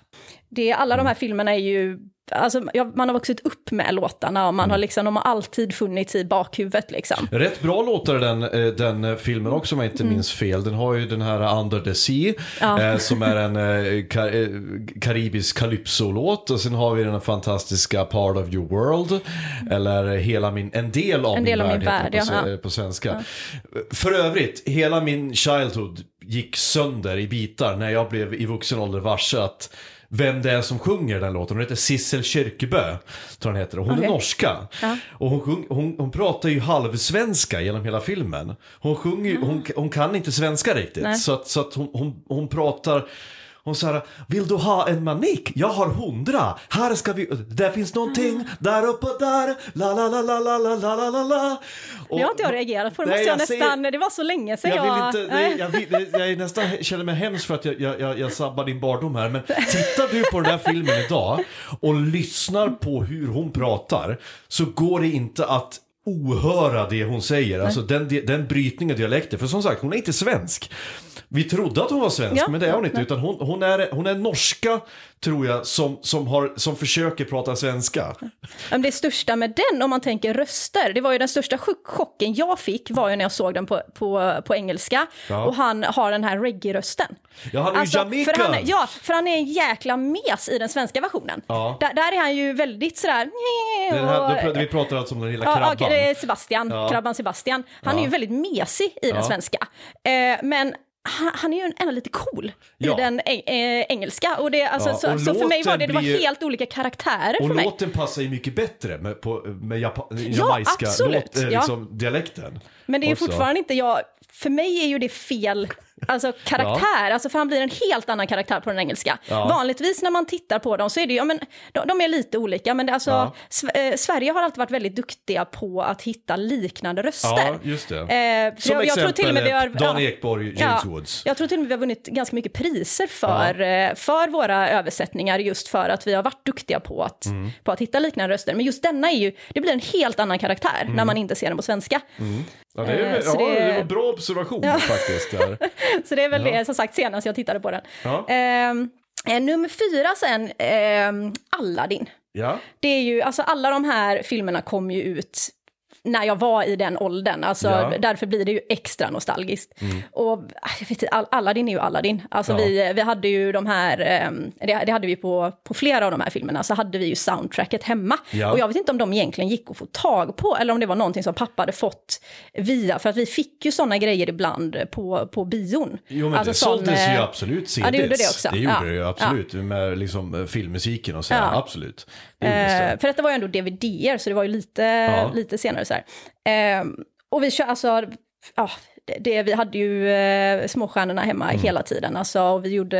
S5: det, alla de här filmerna är ju, alltså, ja, man har vuxit upp med låtarna och man
S4: Mm.
S5: har liksom, de har alltid funnits i bakhuvudet liksom.
S4: Rätt bra låtar den, eh, den filmen också om jag inte minns fel. Den har ju den här Under the Sea
S5: Mm. Ja.
S4: eh, som är en eh, ka eh, karibisk calypso-låt. Och sen har vi den fantastiska Part of your world. Eller hela min, en del av
S5: En
S4: min
S5: del av
S4: värld,
S5: min värld,
S4: på,
S5: ja. Ja.
S4: på svenska. För övrigt, hela min childhood gick sönder i bitar när jag blev i vuxen ålder varse att vem det är som sjunger den låten. Hon heter Sissel Kyrkebø, tror hon heter. Och hon är
S5: Okej.
S4: norska. Och hon, sjung, hon, hon pratar ju halvsvenska genom hela filmen. Hon, sjunger, ju- hon, hon kan inte svenska riktigt.
S5: Nej.
S4: Så att, så att hon, hon, hon pratar... Hon säger, vill du ha en manik? Jag har hundra. Här ska vi... Det finns någonting där uppe där. La la la la la la la la la. Och-
S5: Det har inte jag reagerat på, det måste jag,
S4: jag säger-
S5: nästan, det var så länge sedan
S4: jag
S5: jag...
S4: vill inte,
S5: Nej.
S4: jag, vill, jag är nästan känner mig hemskt för att jag, jag, jag, jag sabbar din barndom här. Men <laughs> tittar du på den här filmen idag och lyssnar på hur hon pratar så går det inte att ohöra det hon säger. Alltså den, den brytningen av dialekter. För som sagt, hon är inte svensk. Vi trodde att hon var svensk,
S5: Ja,
S4: men det är hon
S5: ja,
S4: inte.
S5: nej.
S4: Utan hon, hon, är, hon är norska, tror jag, som, som, har, som försöker prata svenska.
S5: Men det största med den, om man tänker röster, det var ju den största chock- chocken jag fick var ju när jag såg den på, på, på engelska.
S4: Ja.
S5: Och han har den här reggae-rösten.
S4: Ja, han är ju Jamaican.
S5: för han, är- Ja, för han är en jäkla mes i den svenska versionen.
S4: Ja.
S5: Där, där är han ju väldigt sådär...
S4: Den här,
S5: och-
S4: då vi pratar alltså om den lilla krabban.
S5: ja, det är Sebastian, krabban Sebastian. Han är ju väldigt mesig i den svenska. Eh, men han, han är ju ändå lite cool
S4: Ja.
S5: i den eh, engelska. Och det, alltså,
S4: Ja,
S5: så,
S4: och
S5: så för mig var det, det var helt olika karaktärer
S4: Och
S5: för mig.
S4: låten passar ju mycket bättre med, på, med japa,
S5: Ja,
S4: jamaiska låt, eh,
S5: ja.
S4: liksom, dialekten.
S5: Men det är
S4: också.
S5: fortfarande inte jag, för mig är ju det fel alltså, karaktär, alltså, för han blir en helt annan karaktär på den engelska.
S4: Ja.
S5: Vanligtvis när man tittar på dem så är det ja, men, de, de är lite olika, men det, alltså,
S4: Ja.
S5: Sve- eh, Sverige har alltid varit väldigt duktiga på att hitta liknande röster.
S4: Ja, just det.
S5: Eh,
S4: Som
S5: jag, jag tror till och med vi har,
S4: exempel Dan Ekborg, James
S5: ja,
S4: Woods.
S5: Jag tror till och med vi har vunnit ganska mycket priser för, eh, för våra översättningar just för att vi har varit duktiga på att,
S4: Mm.
S5: på att hitta liknande röster. Men just denna är ju, det blir en helt annan karaktär
S4: Mm.
S5: när man inte ser den på svenska.
S4: Ja, det, är,
S5: Eh,
S4: ja,
S5: det-
S4: det var bra observation faktiskt. Där. <laughs> <laughs>
S5: Så det är väl
S4: Ja.
S5: det som sagt senast jag tittade på den.
S4: Ja.
S5: Ehm, eh, nummer fyra sen, ehm, Aladdin.
S4: Ja.
S5: Det är ju, alltså alla de här filmerna kom ju ut när jag var i den åldern, alltså
S4: Ja. Mm.
S5: därför blir det ju extra nostalgiskt. Och ah, jag vet All- Aladdin är ju Aladdin. Alltså
S4: Ja.
S5: vi, vi hade ju de här, ehm, det, det hade vi på, på flera av de här filmerna, så hade vi ju soundtracket hemma.
S4: Ja.
S5: Och jag vet inte om de egentligen gick att få tag på, eller om det var någonting som pappa hade fått via, för att vi fick ju sådana grejer ibland på, på bion.
S4: Jo men
S5: Alltså
S4: det
S5: sån,
S4: såldes ju
S5: eh,
S4: absolut CDs.
S5: ja, det gjorde det också.
S4: Det gjorde det ju absolut. Med liksom eh, filmmusiken och så. Absolut. Det
S5: Eh, för detta var ju ändå DVD-er, så det var ju lite, lite senare. Sådär. Eh, och vi kör, alltså, ja, det, det, vi hade ju eh, småstjärnorna hemma
S4: Mm.
S5: hela tiden, alltså, och vi gjorde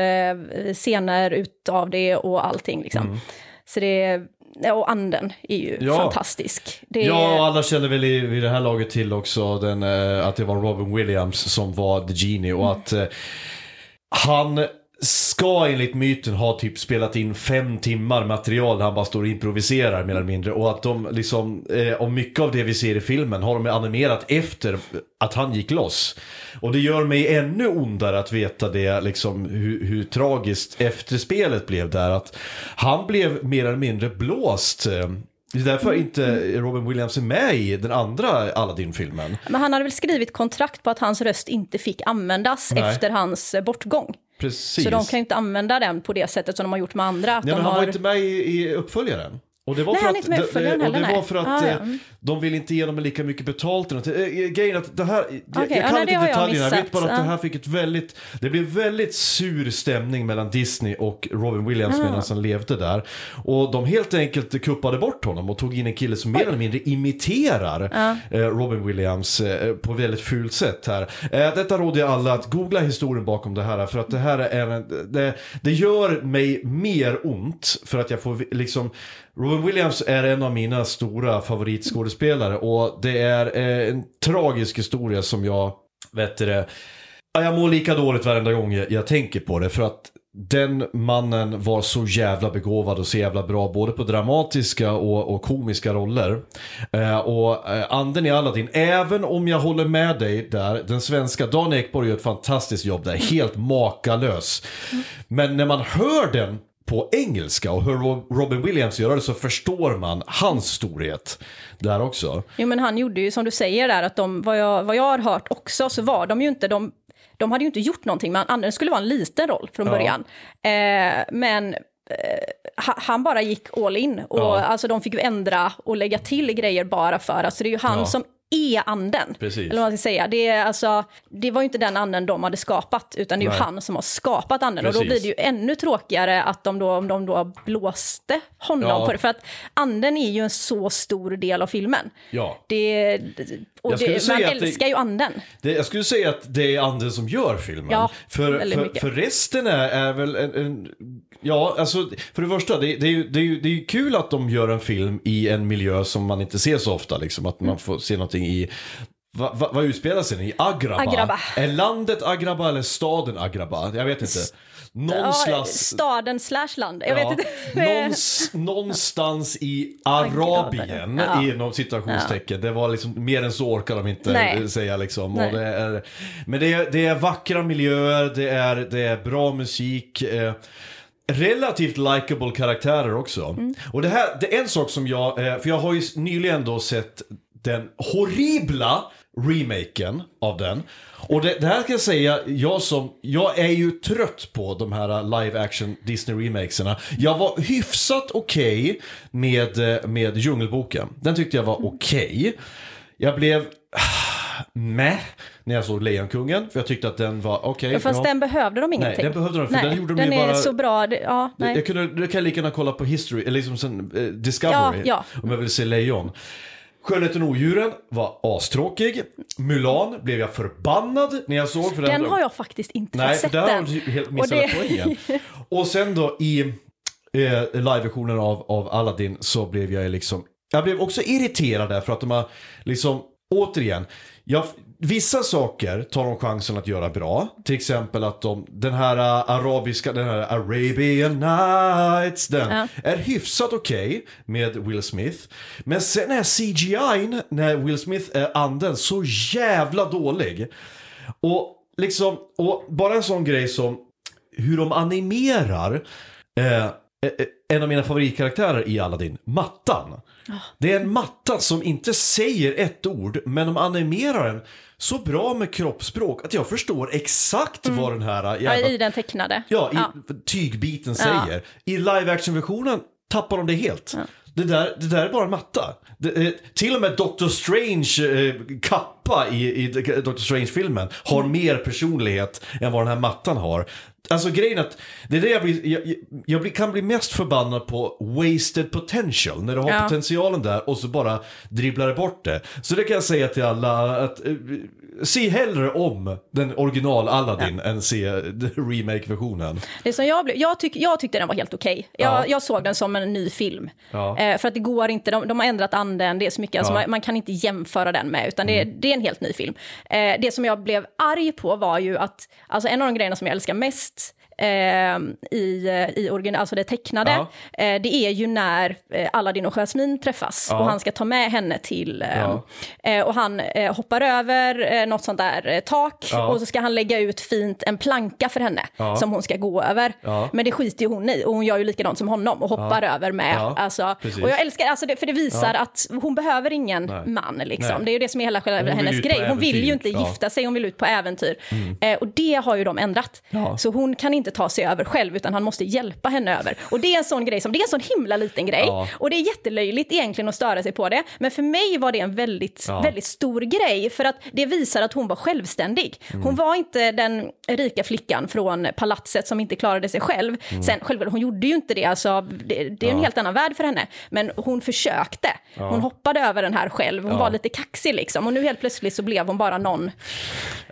S5: eh, scener utav det och allting liksom.
S4: Mm.
S5: Så det, och anden är ju
S4: Ja.
S5: fantastisk. Det,
S4: Ja, alla känner väl i, vid det här laget till också den, eh, att det var Robin Williams som var The Genie och att eh, han ska enligt myten ha typ spelat in fem timmar material där han bara står och improviserar mer eller mindre och att de liksom, eh, och mycket av det vi ser i filmen har de animerat efter att han gick loss. Och det gör mig ännu ondare att veta det, liksom hur, hur tragiskt efterspelet blev där. Att han blev mer eller mindre blåst. eh, Det är därför inte Robin Williams är med i den andra Aladdin-filmen.
S5: Men han hade väl skrivit kontrakt på att hans röst inte fick användas
S4: Nej.
S5: efter hans bortgång.
S4: Precis.
S5: Så de kan inte använda den på det sättet som de har gjort med andra. Att
S4: Nej,
S5: de
S4: men han
S5: har...
S4: var inte med i, i uppföljaren. Och det var
S5: Nej,
S4: för
S5: han är
S4: att,
S5: inte med i
S4: det- och det var för att
S5: Ah, ja.
S4: eh, de vill inte ge dem lika mycket betalt. något. Eh, Grejen att det här, jag,
S5: Okej,
S4: jag
S5: ja,
S4: kan
S5: nej,
S4: inte
S5: det har jag
S4: detaljerna, jag vet bara att det
S5: Ja.
S4: här fick ett väldigt, det blev väldigt sur stämning mellan Disney och Robin Williams
S5: Ah.
S4: medan han levde där. Och de helt enkelt kuppade bort honom och tog in en kille som mer eller mindre imiterar eh, Robin Williams eh, på väldigt fult sätt här. Eh, detta råder jag alla att googla historien bakom det här för att det här är en, det, det gör mig mer ont för att jag får liksom Robin Williams är en av mina stora favoritskådespelare och det är eh, en tragisk historia som jag, vet det, Ja, jag mår lika dåligt varenda gång jag, jag tänker på det för att den mannen var så jävla begåvad och så jävla bra både på dramatiska och, och komiska roller. Eh, och eh, anden i Aladdin, även om jag håller med dig där, den svenska, Dan Ekborg gör ett fantastiskt jobb där, helt makalös. Men när man hör den på engelska och hör Rob- Robin Williams göra det så förstår man hans storhet där också.
S5: Jo, men han gjorde ju som du säger där, att de, vad, jag, vad jag har hört också, så var de ju inte, de, de hade ju inte gjort någonting, men Anders skulle vara en liten roll från
S4: Ja.
S5: början. Eh, men eh, ha- han bara gick all in, och
S4: Ja.
S5: alltså de fick ju ändra och lägga till grejer bara för, alltså det är ju han
S4: Ja.
S5: som är anden.
S4: Precis.
S5: Eller vad man ska säga. Det, är alltså, det var ju inte den anden de hade skapat, utan det är ju han som har skapat anden. Och då
S4: Precis.
S5: blir det ju ännu tråkigare att de då, om de då blåste honom
S4: Ja.
S5: på det. För att anden är ju en så stor del av filmen.
S4: Ja.
S5: Det, och det,
S4: säga
S5: man
S4: att det-
S5: älskar ju anden.
S4: Det, jag skulle säga att det är anden som gör filmen.
S5: Ja,
S4: för, för, för resten är, är väl en, en... Ja, alltså för det första, det, det, är ju, det, är ju, det är ju kul att de gör en film i en miljö som man inte ser så ofta. Liksom, att
S5: Mm.
S4: man får se någonting i... Va, va, vad utspelar sig i? Agraba?
S5: Agraba.
S4: Är landet Agraba eller staden Agraba? Jag vet inte. Någon
S5: Ja, staden slash land. Jag
S4: Ja,
S5: vet inte.
S4: någons, någonstans i <laughs> Arabien,
S5: Ja.
S4: inom citationstecken. Det var liksom, mer än så orkar de inte
S5: Nej.
S4: säga liksom. Det är, men det är, det är vackra miljöer, det är, det är bra musik. Eh, Relativt likable karaktärer också.
S5: Mm.
S4: Och det här, det är en sak som jag, eh, för jag har ju nyligen då sett den horribla remaken av den. Och det, det här ska jag säga, jag som, jag är ju trött på de här live action Disney remakesarna. Jag var hyfsat okej med, eh, med Djungelboken. Den tyckte jag var okej. Jag blev <sighs> med när jag såg Lejonkungen, för jag tyckte att den var okej.
S5: Fast
S4: ja.
S5: den behövde de ingenting.
S4: den behövde de, för
S5: nej,
S4: den gjorde de
S5: den
S4: ju
S5: är
S4: bara-
S5: så bra. Det, ja, nej.
S4: Jag kunde, det kan jag lika gärna kolla på History, eller liksom sen, eh, Discovery,
S5: Ja, ja.
S4: om jag vill se lejon. Skönheten och odjuren var astråkig. Mulan blev jag förbannad när jag såg. För
S5: den har jag faktiskt inte
S4: Nej,
S5: sett
S4: där har du helt
S5: Och
S4: missat
S5: det-
S4: poängen. Och sen då i eh, live-versionen av, av Aladdin så blev jag liksom, jag blev också irriterad där för att de har liksom, återigen, jag, vissa saker tar de chansen att göra bra. Till exempel att de, den här uh, arabiska, den här Arabian Nights, den
S5: Ja.
S4: är hyfsat okej med Will Smith. Men sen är CGI när Will Smith är anden så jävla dålig. Och liksom, och bara en sån grej som hur de animerar eh, eh, en av mina favoritkaraktärer i Aladdin, Mattan. Det är en matta som inte säger ett ord, men de animerar den så bra med kroppsspråk att jag förstår exakt vad den här
S5: Ja,
S4: jävla
S5: I den tecknade.
S4: Ja, i tygbiten
S5: Ja.
S4: säger. I live action-versionen tappar de det helt. Det, där, det där är bara en matta. Det, eh, till och med Doctor Strange eh, kappa i, i Doctor Strange-filmen har
S5: Mm.
S4: mer personlighet än vad den här mattan har. Alltså grejen att det är det jag, blir, jag, jag- blir, kan bli mest förbannad på wasted potential. När du har
S5: Ja.
S4: potentialen där och så bara dribblar det bort det. Så det kan jag säga till alla att eh, se hellre om den original Aladdin än se <laughs> remake-versionen.
S5: Det som jag, blev, jag, tyck, jag tyckte den var helt okej. Jag,
S4: Ja.
S5: jag såg den som en ny film.
S4: Ja.
S5: Eh, för att det går inte, de, de har ändrat anden, det är så mycket, alltså
S4: Ja. Mm.
S5: man, man kan inte jämföra den med, utan det, är- det är en helt ny film. Eh, det som jag blev arg på var ju att, alltså en av de grejerna som jag älskar mest eh, i, i origin, alltså det tecknade,
S4: Ja.
S5: eh, det är ju när eh, Aladdin och Jasmine träffas
S4: Ja.
S5: och han ska ta med henne till, eh,
S4: Ja.
S5: eh, och han eh, hoppar över eh, något sånt där eh, tak och så ska han lägga ut fint en planka för henne som hon ska gå över. Men det skiter ju hon i och hon gör ju likadant som honom och hoppar över med. Alltså,
S4: precis.
S5: och jag älskar alltså det, för det visar att hon behöver ingen
S4: Nej.
S5: man. Liksom.
S4: Nej.
S5: Det är ju det som är hela själva hennes grej. Hon vill ju inte gifta sig, hon vill ut på äventyr. Eh, och det har ju de ändrat. Så hon kan inte ta sig över själv utan han måste hjälpa henne över. Och det är en sån grej som, det är en sån himla liten grej.
S4: Ja.
S5: Och det är jättelöjligt egentligen att störa sig på det. Men för mig var det en väldigt,
S4: Ja.
S5: väldigt stor grej. För att det visar att hon var självständig.
S4: Mm.
S5: Hon var inte den rika flickan från palatset som inte klarade sig själv. Sen självklart, hon gjorde ju inte det. Alltså, det, det är en
S4: Ja.
S5: helt annan värld för henne. Men hon försökte. Hon hoppade över den här själv. Hon var lite kaxig liksom. Och nu helt plötsligt så blev hon bara någon.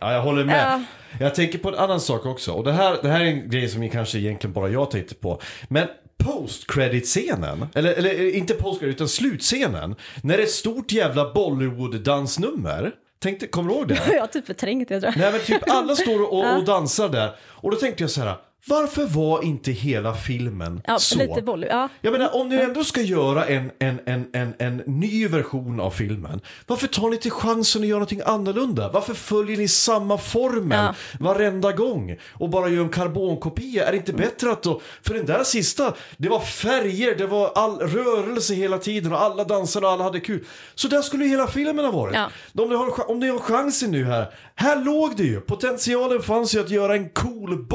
S4: Ja, jag håller med.
S5: Ja.
S4: Jag tänker på en annan sak också. Och det här, det här är en grej som kanske egentligen bara jag tänkte på. Men post-credit-scenen, eller, eller inte post-credit utan slutscenen. När det är ett stort jävla Bollywood-dansnummer. Tänkte, kommer du ihåg det? <laughs>
S5: Jag har typ förträngt det tror jag.
S4: Nej men typ alla står och, <laughs> och dansar där. Och då tänkte jag så här. Varför var inte hela filmen
S5: Ja,
S4: så?
S5: lite volley. Ja.
S4: Jag menar, om ni ändå ska göra en, en, en, en, en ny version av filmen, varför tar ni inte chansen att göra någonting annorlunda? Varför följer ni samma formel
S5: Ja.
S4: varenda gång och bara gör en karbonkopia? Är det inte bättre att då, för den där sista, det var färger, det var all rörelse hela tiden och alla dansade och alla hade kul. Så där skulle hela filmen ha varit.
S5: Ja.
S4: Om, ni har, om ni har chansen nu här, här låg det ju, potentialen fanns ju att göra en cool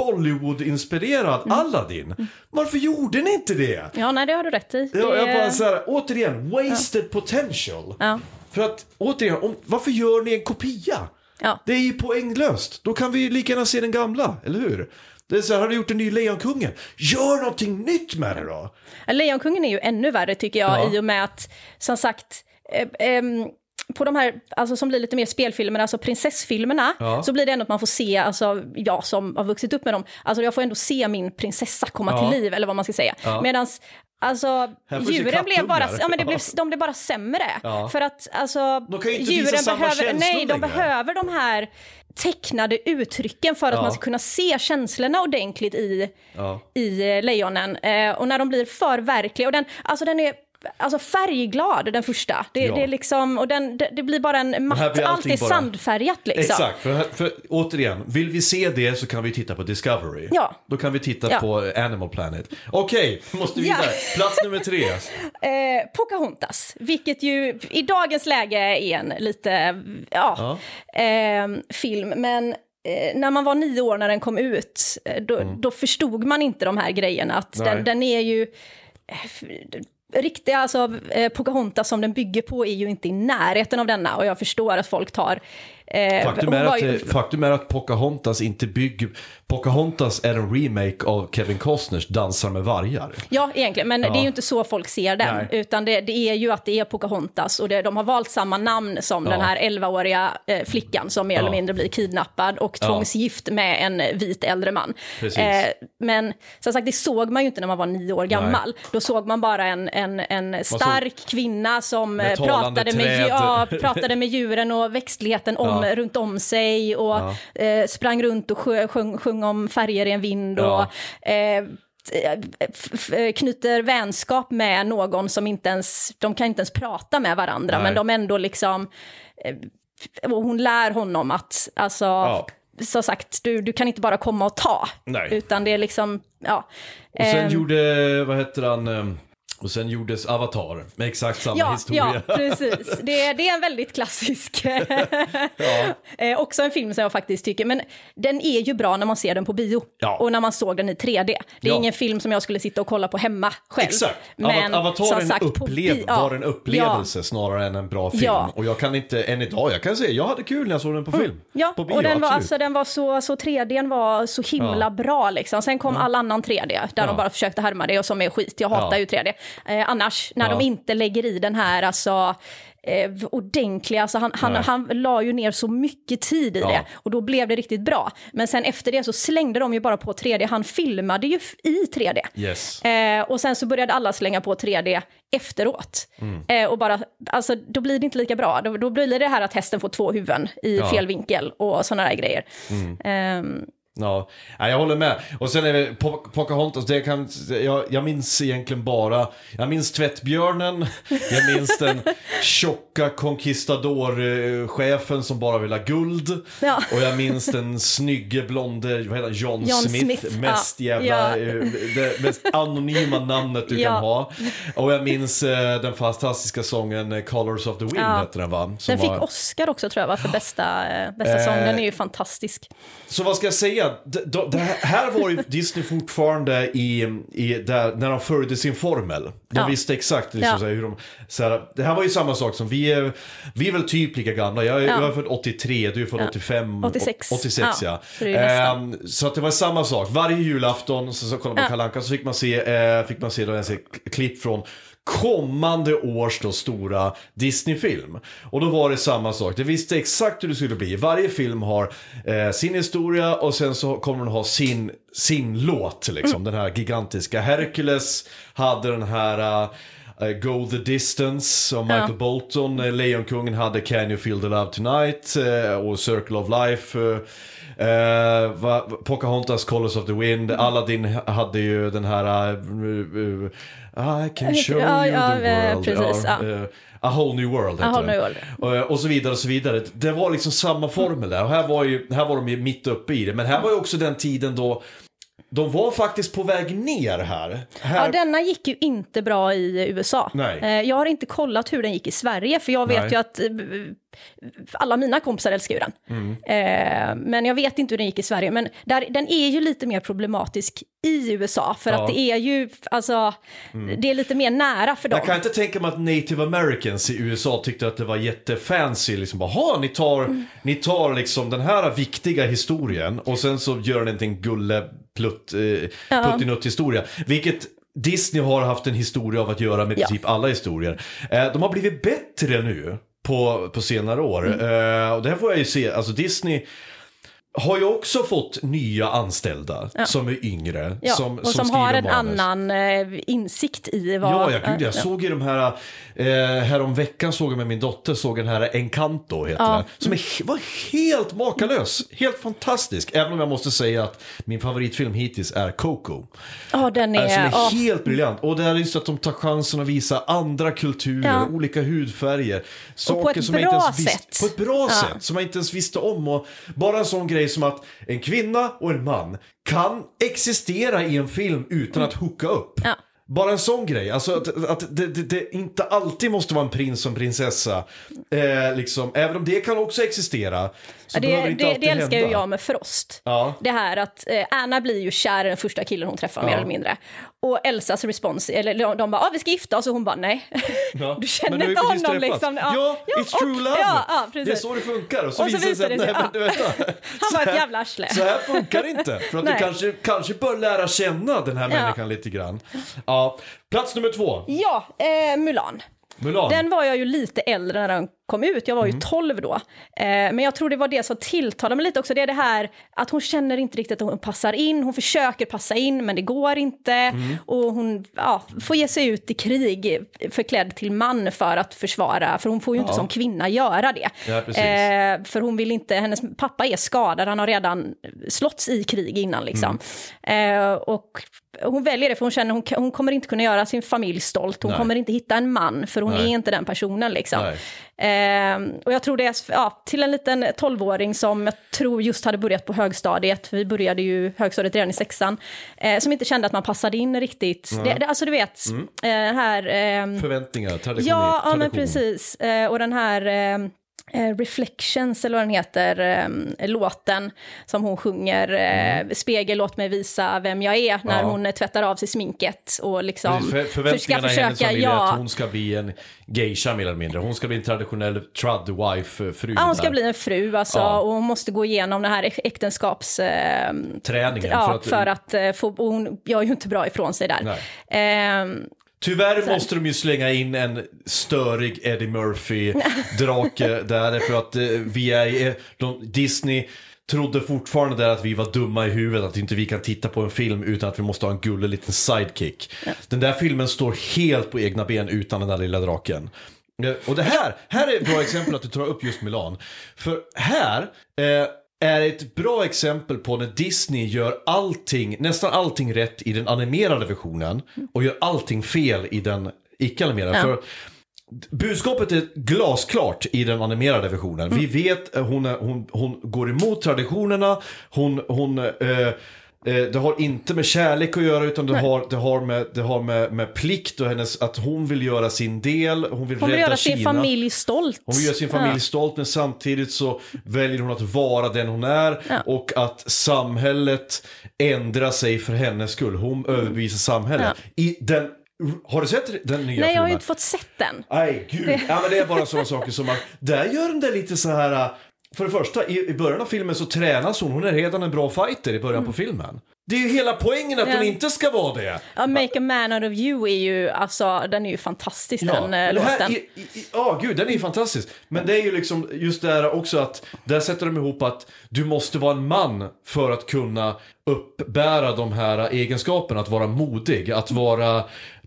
S4: Bollywood-inspirerad
S5: Mm.
S4: Aladdin. Varför gjorde ni inte det?
S5: ja, nej det har du rätt i.
S4: Ja, jag
S5: Det-
S4: bara så här, återigen, wasted potential.
S5: Ja.
S4: För att, återigen, om, varför gör ni en kopia?
S5: Ja.
S4: Det är ju poänglöst. Då kan vi ju lika gärna se den gamla, eller hur? Det är så här, har du gjort en ny Lejonkungen? Gör någonting nytt med det då!
S5: Lejonkungen är ju ännu värre tycker jag
S4: Ja.
S5: i och med att, som sagt, eh, ehm, på de här, alltså som blir lite mer spelfilmerna, alltså prinsessfilmerna,
S4: Ja.
S5: så blir det ändå att man får se, alltså jag som har vuxit upp med dem, alltså jag får ändå se min prinsessa komma
S4: Ja.
S5: till liv, eller vad man ska säga.
S4: Ja.
S5: Medans, alltså djuren blev bara, ja men det blev, de blev bara sämre.
S4: Ja.
S5: För att alltså, djuren behöver, nej de
S4: längre.
S5: behöver de här tecknade uttrycken för att
S4: Ja.
S5: man ska kunna se känslorna ordentligt i,
S4: Ja.
S5: i eh, lejonen. Eh, och när de blir för verkliga, och den, alltså den är alltså färgglad den första. Det,
S4: Ja.
S5: det, är liksom, och den, det, det blir bara en matt, allt är
S4: bara-
S5: sandfärgat liksom.
S4: Exakt, för, för återigen, vill vi se det så kan vi titta på Discovery.
S5: Ja.
S4: Då kan vi titta
S5: Ja.
S4: på Animal Planet. Okej, måste vi
S5: Ja.
S4: vidare. Plats nummer tre. <laughs>
S5: Eh, Pocahontas, vilket ju i dagens läge är en lite, ja, Eh, film. Men eh, när man var nio år när den kom ut, eh, då, då förstod man inte de här grejerna. Att
S4: Mm.
S5: Den, den är ju... eh, Riktiga, alltså eh, Pocahontas som den bygger på är ju inte i närheten av denna och jag förstår att folk tar... Eh,
S4: Faktum är, att,
S5: ju-
S4: det- faktum är att Pocahontas inte bygger... Pocahontas är en remake av Kevin Costners Dansar med vargar.
S5: Ja, egentligen, men
S4: Ja.
S5: det är ju inte så folk ser den.
S4: Nej.
S5: Utan det, det är ju att det är Pocahontas och det, de har valt samma namn som
S4: Ja.
S5: den här 11-åriga eh, flickan som mer
S4: Ja.
S5: eller mindre blir kidnappad och tvångsgift med en vit äldre man. Eh, men som sagt, det såg man ju inte när man var nio år gammal. Då såg man bara en, en, en stark kvinna som
S4: Med
S5: eh,
S4: talande
S5: pratade med, ja, pratade med djuren och växtligheten om,
S4: Ja.
S5: runt om sig och eh, sprang runt och sjö, sjöng, sjöng om färger i en vind.
S4: Ja.
S5: Och, eh, knyter vänskap med någon som inte ens, de kan inte ens prata med varandra,
S4: Nej.
S5: men de ändå liksom, eh, och hon lär honom att, alltså,
S4: Ja.
S5: som sagt, du, du kan inte bara komma och ta,
S4: Nej.
S5: utan det är liksom, ja.
S4: Och sen
S5: Ehm,
S4: gjorde, vad heter han, ehm, Och sen gjordes Avatar med exakt samma
S5: Ja,
S4: historia.
S5: ja <laughs> precis. Det, det är en väldigt klassisk. <laughs> eh, också en film som jag faktiskt tycker, men den är ju bra när man ser den på bio.
S4: Ja.
S5: Och när man såg den i 3D. Det är
S4: Ja.
S5: ingen film som jag skulle sitta och kolla på hemma själv.
S4: Exakt.
S5: Men
S4: Avatar
S5: som
S4: en
S5: sagt,
S4: upplev-
S5: ja.
S4: var en upplevelse snarare än en bra film.
S5: Ja.
S4: Och jag kan inte, än idag, jag kan säga, jag hade kul när jag såg den på film.
S5: Ja,
S4: på bio,
S5: och den var, alltså, den var så, så 3D var så himla
S4: Ja.
S5: bra liksom. Sen kom all annan 3D, där
S4: Ja.
S5: de bara försökte härma det och som är skit. Jag hatar
S4: Ja.
S5: ju 3D. Eh, annars, när
S4: Ja.
S5: de inte lägger i den här, alltså eh, ordentliga, alltså han, han, han la ju ner så mycket tid i
S4: Ja.
S5: det och då blev det riktigt bra. Men sen efter det så slängde de ju bara på 3D, han filmade ju i 3D.
S4: Yes.
S5: Eh, och sen så började alla slänga på 3D efteråt.
S4: Mm.
S5: Eh, och bara, alltså, då blir det inte lika bra. Då, då blir det det här att hästen får två huvuden i
S4: Ja.
S5: fel vinkel och sådana där grejer. Ehm,
S4: Ja, jag håller med. Och sen är det Po- Pocahontas, det kan, jag, jag minns egentligen bara, jag minns tvättbjörnen, jag minns den tjocka conquistador-chefen som bara vill ha guld.
S5: Ja.
S4: Och jag minns den snygge blonde, vad heter John,
S5: John
S4: Smith,
S5: Smith,
S4: mest
S5: ja.
S4: jävla,
S5: Ja.
S4: eh, det mest anonyma namnet du kan ha. Och jag minns eh, den fantastiska sången eh, Colors of the Wind
S5: Ja.
S4: heter den va? Som
S5: den fick
S4: var-
S5: Oscar också tror jag, va, för bästa, eh, bästa sång. Den är ju fantastisk.
S4: Så vad ska jag säga? D- d- Det här- var ju Disney fortfarande i, i där, när de följde sin formel. De
S5: Ja.
S4: visste exakt liksom,
S5: Ja.
S4: så här, hur de... Så här, det här var ju samma sak som vi är, vi är väl typ lika gamla. Jag
S5: Ja.
S4: jag är född 83, du är född 85.
S5: 86.
S4: 86
S5: Ja, så det.
S4: Ehm, så att det var samma sak. Varje julafton så, så kollade man
S5: Ja.
S4: Kalle Anka så fick man se, eh, fick man se då, en se- klipp från kommande års då stora Disney-film. Och då var det samma sak. Det visste exakt hur det skulle bli. Varje film har eh, sin historia och sen så kommer den ha sin, sin låt. Liksom. Den här gigantiska. Hercules hade den här eh, Go the distance av Michael Bolton. Eh, Lejonkungen hade Can you feel the love tonight eh, och Circle of life. eh, Eh, va, Pocahontas, Colors of the Wind, Aladdin hade ju den här uh, uh, I can show
S5: Ja,
S4: you
S5: ja,
S4: the world.
S5: precis, ja.
S4: eh, A whole new world heter
S5: whole new world.
S4: Och, och så vidare och så vidare. Det var liksom samma formel där. Och här var, ju, här var de ju mitt uppe i det. Men här var ju också den tiden då de var faktiskt på väg ner här. här
S5: Ja, denna gick ju inte bra i USA.
S4: Nej.
S5: Jag har inte kollat hur den gick i Sverige, för jag vet
S4: Nej.
S5: ju att alla mina kompisar älskar ju den.
S4: Mm.
S5: Eh, Men jag vet inte hur den gick i Sverige. Men där, den är ju lite mer problematisk i USA, för
S4: Ja. Mm.
S5: att det är ju, alltså, det är lite mer nära för dem.
S4: Jag kan inte tänka mig att native americans i USA tyckte att det var jättefancy. Liksom bara, "Ha, ni tar,
S5: Mm.
S4: ni tar liksom den här viktiga historien och sen så gör ni en gulleplutt, eh, puttinutt-historia. Vilket Disney har haft en historia av att göra med
S5: Ja.
S4: princip alla historier. Eh, de har blivit bättre nu på, på senare år.
S5: Mm.
S4: Eh, och det här får jag ju se, alltså Disney har ju också fått nya anställda som är yngre.
S5: Ja,
S4: som,
S5: och som,
S4: skriver
S5: har en
S4: manus.
S5: annan eh, insikt i vad...
S4: Ja, ja, gud, jag
S5: ja.
S4: såg ju de här, eh, härom veckan såg jag med min dotter, såg den här Encanto heter
S5: Ja.
S4: den. Som är, var helt makalös, helt fantastisk. Även om jag måste säga att min favoritfilm hittills är Coco.
S5: Ja, den är...
S4: Äh, som är
S5: ja.
S4: helt briljant. Och det är just att de tar chansen att visa andra kulturer,
S5: Ja.
S4: olika hudfärger. Saker som jag inte ens visste. På ett bra
S5: Ja.
S4: sätt, som jag inte ens visste om. Och bara en sån grej som att en kvinna och en man kan existera i en film utan att hooka upp.
S5: Ja.
S4: Bara en sån grej, alltså att, att det, det, det inte alltid måste vara en prins och en prinsessa. Eh, liksom, även om det kan också existera. Så
S5: Ja, det,
S4: behöver inte
S5: det, det älskar ju
S4: hända.
S5: jag med Frost.
S4: Ja.
S5: Det här att eh, Anna blir ju kär i den första killen hon träffar mer
S4: Ja.
S5: eller mindre. Och Elsas respons, eller de, bara ah, vi ska gifta oss och hon bara nej. <laughs>
S4: Ja, <laughs>
S5: Du känner inte honom liksom.
S4: Ja,
S5: Ja,
S4: it's
S5: och-
S4: true love.
S5: ja,
S4: det är så det funkar. Och så,
S5: Och så
S4: visar det sig att nej, men, vet, <laughs>
S5: Han var ett jävla arsle.
S4: Så här funkar det inte. För att du kanske, kanske bör lära känna den här människan lite grann. Ja, plats nummer två.
S5: Ja, eh, Mulan.
S4: Mulan.
S5: Den var jag ju lite äldre när den kom ut, jag var ju
S4: Mm.
S5: 12 då. Eh, men jag tror det var det som tilltalade mig lite också, det är det här att hon känner inte riktigt att hon passar in, hon försöker passa in men det går inte.
S4: Mm.
S5: Och hon ja, får ge sig ut i krig förklädd till man för att försvara, för hon får ju inte
S4: Ja.
S5: som kvinna göra det.
S4: Ja.
S5: Eh, för hon vill inte, hennes pappa är skadad, han har redan slåtts i krig innan liksom.
S4: Mm.
S5: Eh, och hon väljer det för hon känner hon, hon kommer inte kunna göra sin familj stolt. Hon
S4: Nej.
S5: kommer inte hitta en man för hon
S4: Nej.
S5: är inte den personen liksom. Ehm, och jag tror det är ja, till en liten tolvåring som jag tror just hade börjat på högstadiet, vi började ju högstadiet redan i sexan, eh, som inte kände att man passade in riktigt. Det, det, alltså du vet,
S4: Mm.
S5: eh, här... ehm,
S4: Förväntningar, tradition.
S5: Ja, ja men
S4: tradition.
S5: precis. Eh, och den här eh, eh, Reflections, eller vad den heter, eh, låten som hon sjunger, eh, Spegel, låt mig visa vem jag är, när
S4: Mm. Ja.
S5: hon eh, tvättar av sig sminket och liksom
S4: Precis, för, förväntningarna i hennes familj är
S5: ja,
S4: att hon ska bli en geisha mer eller mindre. Hon ska bli en traditionell trud wife fru.
S5: Ja, hon ska
S4: där.
S5: bli en fru alltså,
S4: Ja.
S5: och hon måste gå igenom den här äk- äktenskaps... Eh,
S4: Träningen.
S5: ja,
S4: för
S5: för
S4: att,
S5: att, eh, få... Hon gör ju inte bra ifrån sig där. Ehm,
S4: Tyvärr måste de ju slänga in en störig Eddie Murphy-drake <laughs> där för att eh, vi är, eh, de, Disney trodde fortfarande där att vi var dumma i huvudet, att inte vi kan titta på en film utan att vi måste ha en gullig liten sidekick. Den där filmen står helt på egna ben utan den där lilla draken. Eh, Och det här, här är ett bra exempel att du tar upp just Milan. För här eh, är ett bra exempel på när Disney gör allting, nästan allting rätt i den animerade versionen och gör allting fel i den icke-animerade.
S5: Ja.
S4: För Budskapet är glasklart i den animerade versionen. Vi vet att hon, hon, hon går emot traditionerna, hon, hon eh, eh, det har inte med kärlek att göra utan det har, det har, med, det har med, med plikt och hennes, att hon vill göra sin del, hon vill
S5: hon vill göra sin
S4: Kina.
S5: familj stolt.
S4: Hon vill göra sin familj stolt men samtidigt så väljer hon att vara den hon är
S5: Ja.
S4: och att samhället ändrar sig för hennes skull. Hon överbevisar samhället. I den, har du sett den nya
S5: Nej,
S4: filmen?
S5: jag har ju inte fått sett den.
S4: Nej, gud. Ja, men det är bara sådana saker som att där gör den det lite så här. För det första, i, i början av filmen så tränas hon. Hon är redan en bra fighter i början på filmen. Det är ju hela poängen att
S5: Mm. Ja.
S4: hon inte ska vara det.
S5: Ja, Make a man out of you är ju, alltså, den är ju fantastisk den eh,
S4: här,
S5: låten.
S4: ja, gud, den är ju fantastisk. Men det är ju liksom just det här också att där sätter de ihop att du måste vara en man för att kunna uppbära de här egenskaperna. Att vara modig, att vara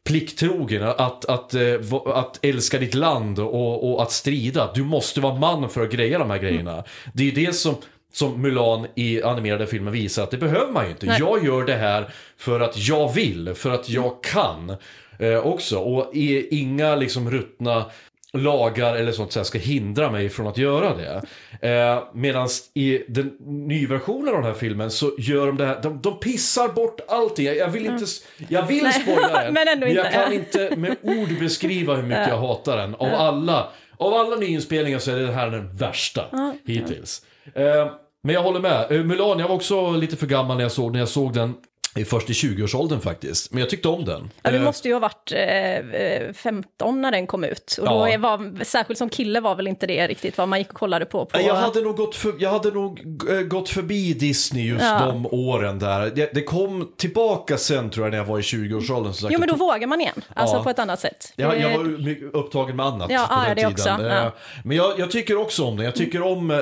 S4: plikttrogen, att, att, eh, att älska ditt land och, och att strida. Du måste vara man för att greja de här grejerna. Det är ju det som som Mulan i animerade filmen visar att det behöver man ju inte.
S5: Nej.
S4: Jag gör det här för att jag vill, för att jag kan eh, också. Och inga liksom ruttna lagar eller sånt så här ska hindra mig från att göra det. Eh, Medan i den nyversionen av den här filmen så gör de det här, de, de pissar bort allting. Jag, jag vill inte, jag vill spoila den. <laughs>
S5: men ändå
S4: jag kan inte med ord beskriva hur mycket jag hatar den. Av alla, av alla nyinspelningar så är det här den värsta hittills. Eh, men jag håller med. Eh, Mulan, jag var också lite för gammal när jag såg, när jag såg den. I- Först i 20-årsåldern faktiskt. Men jag tyckte om den.
S5: Ja, du
S4: Eh,
S5: måste ju ha varit eh, 15 när den kom ut. Och då
S4: Ja.
S5: var, särskilt som kille var väl inte det riktigt vad man gick och kollade på. på
S4: Jag hade nog gått, för, jag hade nog eh, gått förbi Disney just
S5: Ja.
S4: de åren där. Det, det kom tillbaka sen tror jag när jag var i 20-årsåldern. som sagt.
S5: Jo, men då vågar man igen. Alltså
S4: Ja.
S5: på ett annat sätt.
S4: jag, jag var upptagen med annat
S5: Ja,
S4: på
S5: ja,
S4: den
S5: det
S4: tiden.
S5: också,
S4: Eh,
S5: ja.
S4: Men jag, jag tycker också om den. Jag tycker om, eh,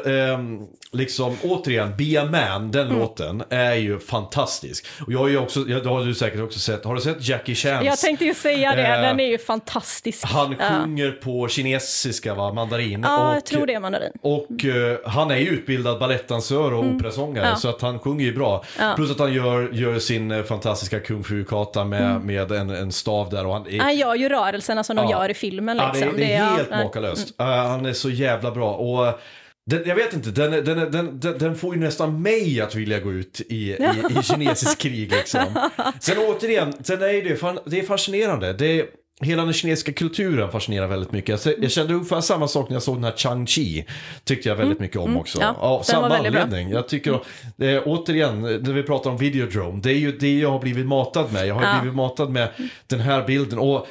S4: liksom återigen, Be a Man, den
S5: Mm.
S4: låten är ju fantastisk. Och jag har ju också, jag, det har du säkert också sett, har du sett Jackie Chans?
S5: Jag tänkte ju säga det,
S4: Eh,
S5: den är ju fantastisk.
S4: Han
S5: ja.
S4: sjunger på kinesiska, va, mandarin.
S5: Ja,
S4: och,
S5: jag tror det är mandarin.
S4: Och eh, han är ju utbildad balettdansör och operasångare
S5: Mm. Ja.
S4: så att han sjunger ju bra.
S5: Ja.
S4: Plus att han gör, gör sin eh, fantastiska kung fu-kata med, med en, en stav där. Och han är,
S5: Han gör ju rörelserna som de
S4: Ja.
S5: gör i filmen.
S4: ja, det,
S5: Liksom.
S4: är- det är
S5: ja,
S4: helt makalöst. Eh, han är så jävla bra. Och, den, jag vet inte, den, den, den, får ju nästan mig att vilja gå ut i, i, i <laughs> kinesisk krig. Liksom. Sen återigen, sen är det, fan- det är fascinerande. Det är, Hela den kinesiska kulturen fascinerar väldigt mycket. Jag, kände ungefär samma sak när jag såg den här Chang-Chi. Tyckte jag väldigt mycket om också.
S5: Mm. Ja,
S4: Av
S5: den var
S4: samma
S5: bra.
S4: anledning. Jag tycker, eh, återigen, när vi pratar om Videodrome. Det är ju det jag har blivit matad med. Jag har
S5: Ja.
S4: blivit matad med den här bilden. Och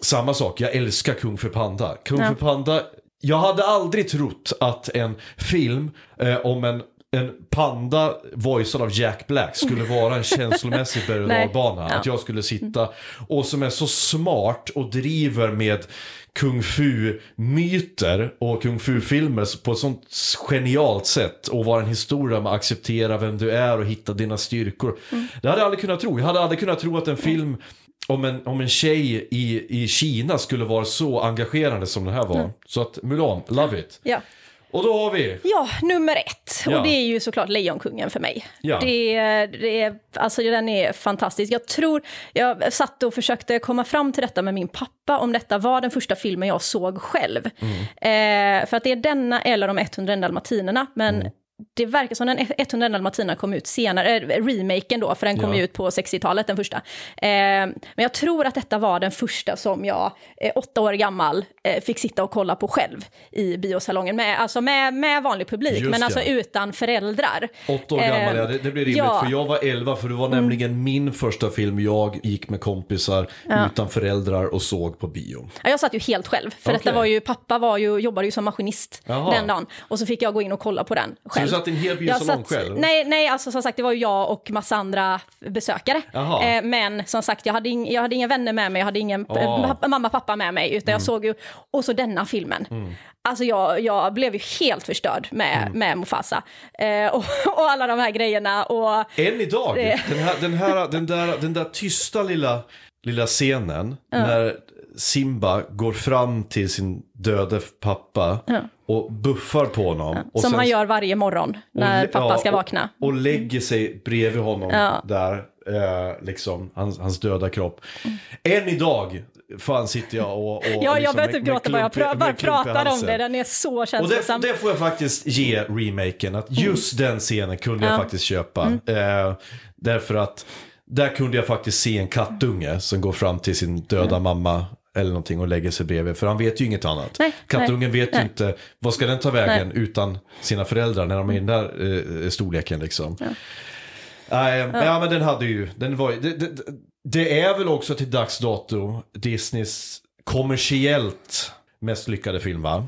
S4: samma sak, jag älskar Kung Fu Panda. Kung
S5: Ja.
S4: Fu Panda, jag hade aldrig trott att en film eh, om en en panda voicead av Jack Black skulle vara en känslomässig <laughs> berg och dalbana. Att jag skulle sitta och som är så smart och driver med kung fu-myter och kung fu-filmer på ett sånt genialt sätt och vara en historia med att acceptera vem du är och hitta dina styrkor. Det hade jag aldrig kunnat tro. Jag hade aldrig kunnat tro att en film om en, om en tjej i, i Kina skulle vara så engagerande som den här var. Så att Mulan, love it.
S5: Ja.
S4: Och då har vi...
S5: Ja, nummer ett.
S4: Ja.
S5: Och det är ju såklart Lejonkungen för mig.
S4: Ja.
S5: Det, det är, alltså den är fantastisk. Jag tror, jag satt och försökte komma fram till detta med min pappa, om detta var den första filmen jag såg själv.
S4: Mm.
S5: Eh, för att det är denna eller de 101 dalmatinerna, men
S4: Mm.
S5: Det verkar som den 101 dalmatinerna kom ut senare, remaken då, för den kom
S4: Ja.
S5: ut på 60-talet, den första. Eh, men jag tror att detta var den första som jag, eh, åtta år gammal, eh, fick sitta och kolla på själv i biosalongen, med, alltså med, med vanlig publik,
S4: Just
S5: men
S4: det.
S5: alltså utan föräldrar.
S4: Åtta år gammal, ja, det, det blir rimligt.
S5: ja. Mm.
S4: För jag var 11, för det var nämligen min första film jag gick med kompisar utan föräldrar och såg på bio.
S5: Ja, jag satt ju helt själv, för
S4: Okej.
S5: detta var ju, pappa var ju, jobbade ju som maskinist
S4: Jaha.
S5: den dagen. Och så fick jag gå in och kolla på den själv.
S4: Du satt i en hel biosalong själv?
S5: Nej, nej, alltså som sagt det var ju jag och massa andra besökare. Eh, men som sagt, jag hade, ing, jag hade inga vänner med mig, jag hade ingen
S4: Ah.
S5: eh, pappa, mamma, pappa med mig, utan
S4: Mm.
S5: jag såg ju, och så denna filmen. Alltså jag, jag blev ju helt förstörd med,
S4: Mm.
S5: med Mufasa. Eh, och, och alla de här grejerna. Och,
S4: Än idag,
S5: Det-
S4: den, här, den, här, den, där, den där tysta lilla, lilla scenen när Simba går fram till sin döde pappa och buffar på honom. Och
S5: som
S4: sen-
S5: han gör varje morgon när
S4: och-
S5: pappa
S4: ja,
S5: ska
S4: och-
S5: vakna.
S4: Och, lägger sig bredvid honom
S5: Ja.
S4: där, eh, liksom, hans, hans döda kropp. Än idag, fan sitter jag och... och <laughs>
S5: Ja, jag
S4: liksom
S5: börjar
S4: med-
S5: typ gråta bara jag
S4: i
S5: pratar om det, den är så
S4: Och
S5: känslosam.
S4: det, det får jag faktiskt ge remaken, att just den scenen kunde jag
S5: Ja.
S4: faktiskt köpa. Eh, därför att där kunde jag faktiskt se en kattunge som går fram till sin döda mamma eller någonting och lägger sig bredvid. För han vet ju inget annat.
S5: Nej,
S4: Kattungen
S5: nej,
S4: vet ju
S5: nej.
S4: inte, vad ska den ta vägen utan sina föräldrar när de är i den där eh, storleken liksom. Nej, ja. men den hade ju, den var ju- det, det, det är väl också till dags dato Disneys kommersiellt mest lyckade film va?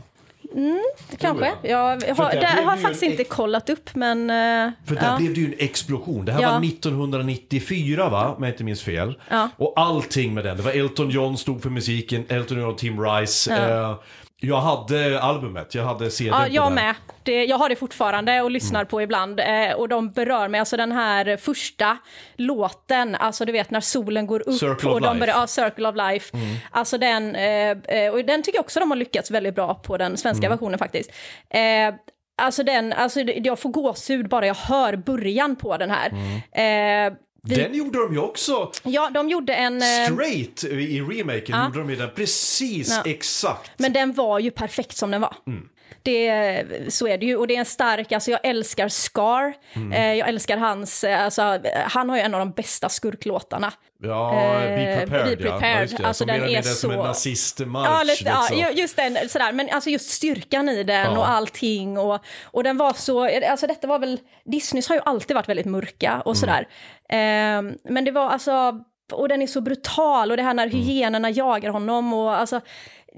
S5: Kanske. Jag har,
S4: där
S5: har jag faktiskt
S4: en
S5: inte kollat upp, men... eh,
S4: För där
S5: ja.
S4: blev det ju en explosion. Det här
S5: Ja.
S4: var 1994 va, om jag inte minns fel.
S5: Ja.
S4: Och allting med den. Det var Elton John stod för musiken, Elton John och Tim Rice. Eh, jag hade albumet, jag hade CDn
S5: Ja, jag med. Det, jag har det fortfarande och lyssnar på ibland. Eh, och de berör mig. Alltså den här första låten, alltså du vet när solen går upp.
S4: Circle
S5: och de
S4: Life.
S5: Börjar, ja, Circle of Life. Alltså den, eh, eh, och den tycker jag också de har lyckats väldigt bra på den svenska versionen faktiskt. Eh, Alltså den, alltså jag får gåshud bara jag hör början på den här. Eh, vi,
S4: Den gjorde de ju också
S5: ja, de gjorde en... eh,
S4: straight i remaken.
S5: ja.
S4: Gjorde de ju den precis
S5: Ja.
S4: exakt.
S5: Men den var ju perfekt som den var.
S4: Mm.
S5: Det, så är det ju. Och det är en stark, alltså jag älskar Scar.
S4: Mm.
S5: Eh, jag älskar hans, eh, alltså han har ju en av de bästa skurklåtarna.
S4: Ja, Be Prepared,
S5: Be
S4: ja.
S5: Prepared.
S4: Ja.
S5: Alltså, den är
S4: mindre som en
S5: så-
S4: nazistmarsch.
S5: Ja, lite, ja,
S4: liksom.
S5: ju- just den, sådär. Men alltså just styrkan i den
S4: Ja.
S5: och allting. Och, och den var så, alltså detta var väl, Disneys har ju alltid varit väldigt mörka
S4: Mm.
S5: och sådär. Eh, men det var alltså, och den är så brutal och det här när hyenorna jagar honom och alltså,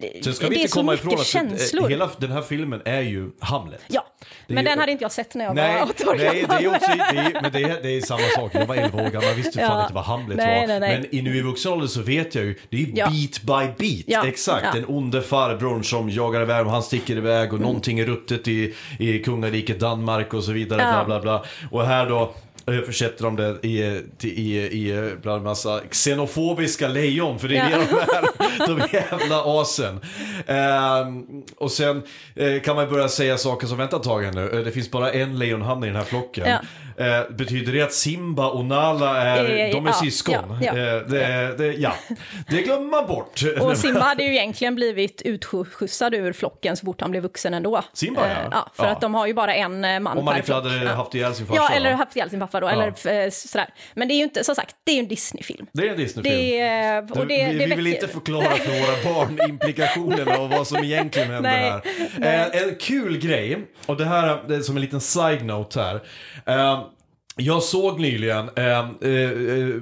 S4: Mm. Sen ska vi inte komma ifrån att
S5: känslor.
S4: hela den här filmen är ju Hamlet.
S5: Ja,
S4: Det
S5: men
S4: ju-
S5: den hade inte jag sett när jag
S4: Nej,
S5: var åtta år
S4: nej det är också, det är, men det är, det är samma sak. Jag var 11 år gammal, jag visste fan
S5: Ja.
S4: inte vad Hamlet
S5: Nej,
S4: var.
S5: nej, nej.
S4: Men i nu i vuxen ålder så vet jag ju, det är ju
S5: Ja.
S4: beat by beat.
S5: Ja,
S4: Exakt,
S5: ja.
S4: den onde farbrorn som jagar iväg och han sticker iväg och
S5: Mm.
S4: någonting är ruttet i, i kungariket Danmark och så vidare.
S5: Ja.
S4: Bla, bla, bla. Och här då försätter de det i, i, i, i bland massa xenofobiska lejon, för det är
S5: Ja.
S4: det de är, de jävla asen. Ehm, och sen eh, kan man börja säga saker som, vänta ett tag här nu, Eh, det finns bara en lejonhanne i den här flocken.
S5: Ja.
S4: Eh, betyder det att Simba och Nala är,
S5: Eh,
S4: de är
S5: ja,
S4: syskon?
S5: ja, ja.
S4: Eh, det, det, ja. det glömmer man bort.
S5: Och Simba hade ju egentligen blivit utskjutsad ur flocken så fort han blev vuxen ändå.
S4: Simba, ja.
S5: För att de har ju bara en man
S4: Om man
S5: per
S4: inte
S5: flock.
S4: hade haft ihjäl sin farsa.
S5: Ja, eller haft ihjäl sin pappa då, eller eh, sådär. Men det är ju inte, som sagt, det är ju en Disney-film.
S4: Det är en Disney-film.
S5: Det, och det,
S4: vi,
S5: det
S4: vi vill inte förklara för våra barn <laughs> implikationerna och vad som egentligen händer
S5: Nej,
S4: här.
S5: nej.
S4: Eh, en kul grej, och det här det är som en liten side-note här. Eh, jag såg nyligen, eh, eh, eh,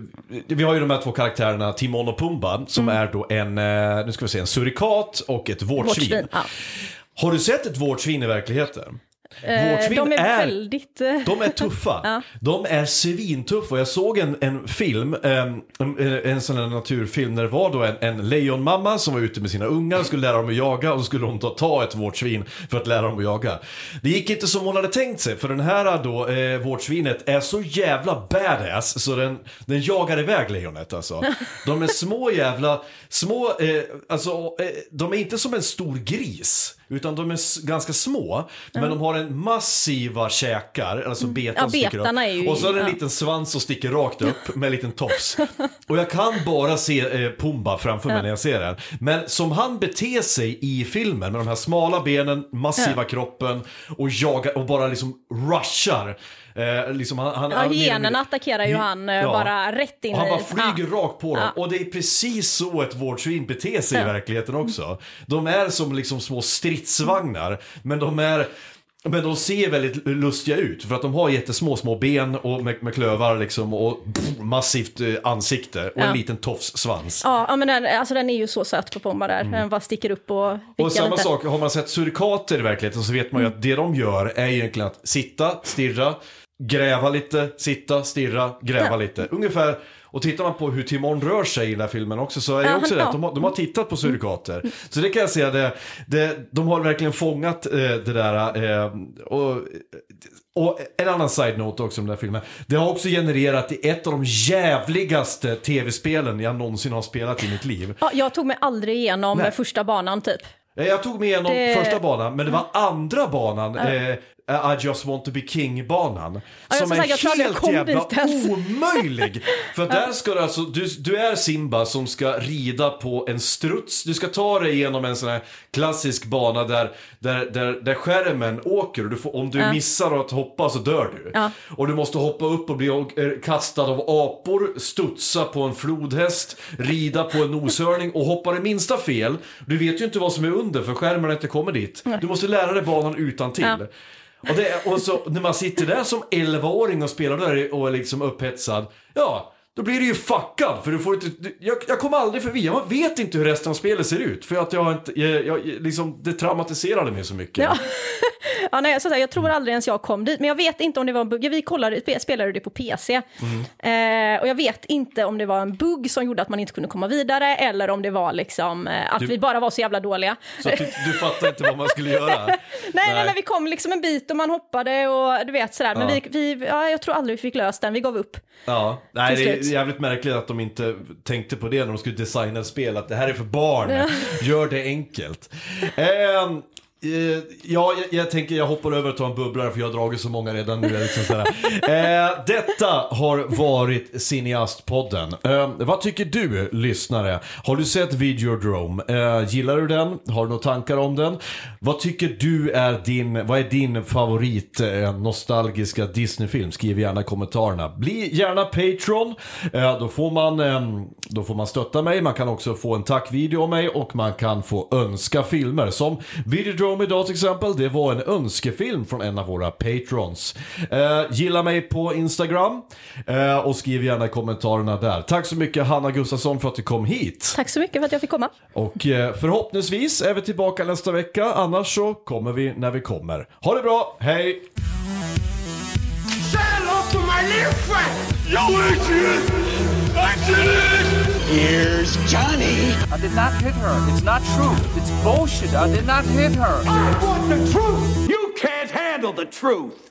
S4: vi har ju de här två karaktärerna Timon och Pumba som
S5: Mm.
S4: är då en, eh, nu ska vi se, en surikat och ett vårtsvin.
S5: Vårtsvin, ja.
S4: Har du sett ett vårtsvin i verkligheten?
S5: Eh,
S4: Vårtsvin
S5: de är,
S4: är-
S5: väldigt... eh,
S4: De är tuffa. <laughs>
S5: Ja.
S4: De är svintuffa. Jag såg en, en film, em, en, en sån här naturfilm, där det var då en, en lejonmamma som var ute med sina ungar och skulle lära dem att jaga och så skulle hon ta, ta ett vårtsvin för att lära dem att jaga. Det gick inte som hon hade tänkt sig, för den här då, eh, vårtsvinet är så jävla badass så den, den jagar iväg lejonet alltså. <laughs> De är små jävla, små, eh, alltså, eh, de är inte som en stor gris. Utan de är ganska små, men de har en massiva käkar, alltså betan
S5: Mm. Ja,
S4: sticker upp. och så är det en liten svans som sticker rakt upp med en liten tofs. <laughs> Och jag kan bara se eh, Pumba framför mig när jag ser den. Men som han beter sig i filmen med de här smala benen, massiva kroppen och jagar och bara liksom rushar. Eh, liksom han, han,
S5: Ja, hyenorna attackerar ju han eh,
S4: Ja.
S5: bara rätt in
S4: och han
S5: i...
S4: bara flyger
S5: ja.
S4: rakt på dem.
S5: Ja.
S4: Och det är precis så ett vårdsvin beter sig i verkligheten också. De är som liksom små stridsvagnar, men de är men de ser väldigt lustiga ut för att de har jättesmå små ben och med, med klövar liksom och pff, massivt eh, ansikte och en
S5: Ja.
S4: liten tofssvans.
S5: Ja, ja, men den, alltså den är ju så söt på Pomba där. Den bara sticker upp och
S4: Och samma
S5: lite.
S4: sak, har man sett surikater i verkligheten så vet man ju att det de gör är egentligen att sitta, stirra, gräva lite, sitta, stirra, gräva
S5: Ja.
S4: lite. Ungefär, och tittar man på hur Timon rör sig i den här filmen också så är det
S5: Ja,
S4: också
S5: ja.
S4: att De har, de har tittat på surikater. Så det kan jag säga, det, det, de har verkligen fångat eh, det där. Eh, och, och en annan side-note också om den här filmen. Det har också genererat i ett av de jävligaste tv-spelen jag någonsin har spelat i mitt liv.
S5: Ja, jag tog mig aldrig igenom
S4: Nej.
S5: första banan typ.
S4: Eh, Jag tog mig igenom
S5: Det-
S4: första banan, men det var andra banan, eh, I just want to be king-banan.
S5: jag
S4: som är
S5: jag
S4: helt jävla omöjlig. <laughs> För där ska du alltså, du, du är Simba som ska rida på en struts. Du ska ta dig igenom en sån här klassisk bana där, där, där, där skärmen åker. Och du får, om du
S5: Ja.
S4: missar att hoppa så dör du.
S5: Ja.
S4: Och du måste hoppa upp och bli eh, kastad av apor, studsa på en flodhäst, rida på en noshörning och hoppa det minsta fel. Du vet ju inte vad som är under för skärmen har inte kommit dit. Du måste lära dig banan utan till.
S5: Ja.
S4: Och, det, och så när man sitter där som 11-åring och spelar där och är liksom upphetsad, ja, då blir du ju fuckad. För du får inte, du, jag, jag kommer aldrig förbi, jag vet inte hur resten av spelet ser ut. För att jag har inte, jag, jag, liksom, det traumatiserade mig så mycket.
S5: Ja. <laughs> Ja, nej, så säga, jag tror aldrig ens jag kom dit, men jag vet inte om det var en bugg. Vi kollade, spe- spelade det på PC. Eh, och jag vet inte om det var en bugg som gjorde att man inte kunde komma vidare eller om det var liksom eh, att
S4: Du-
S5: vi bara var så jävla dåliga.
S4: Så du, du fattar inte vad man skulle göra. <laughs>
S5: Nej, nej, men vi kom liksom en bit och man hoppade och du vet sådär. Men
S4: Ja.
S5: vi, vi, ja, jag tror aldrig vi fick löst den, vi gav upp.
S4: Ja, nej
S5: Till
S4: det är jävligt märkligt att de inte tänkte på det när de skulle designa ett spel, att det här är för barn, gör det enkelt. Eh, ja, jag, jag tänker jag hoppar över och tar en bubblare för jag har dragit så många redan nu. Liksom <laughs> eh, detta har varit Cineastpodden. Eh, vad tycker du, lyssnare? Har du sett Videodrome? Eh, gillar du den? Har du några tankar om den? Vad tycker du är din, vad är din favorit eh, nostalgiska Disney-film? Skriv gärna i kommentarerna. Bli gärna Patreon. Eh, då, får man, eh, då får man stötta mig. Man kan också få en tackvideo av mig och man kan få önska filmer. Som Videodrome idag till exempel. Det var en önskefilm från en av våra patrons. Eh, gilla mig på Instagram eh, och skriv gärna i kommentarerna där. Tack så mycket Hanna Gustafsson för att du kom hit.
S5: Tack så mycket för att jag fick komma.
S4: Och eh, förhoppningsvis är vi tillbaka nästa vecka. Annars så kommer vi när vi kommer. Ha det bra, hej!
S1: Say hello to my little friend! Yo, Adrian! I did it!
S2: Here's Johnny.
S3: I did not hit her. It's not true. It's bullshit. I did not hit her.
S1: I want the truth! You can't handle the truth!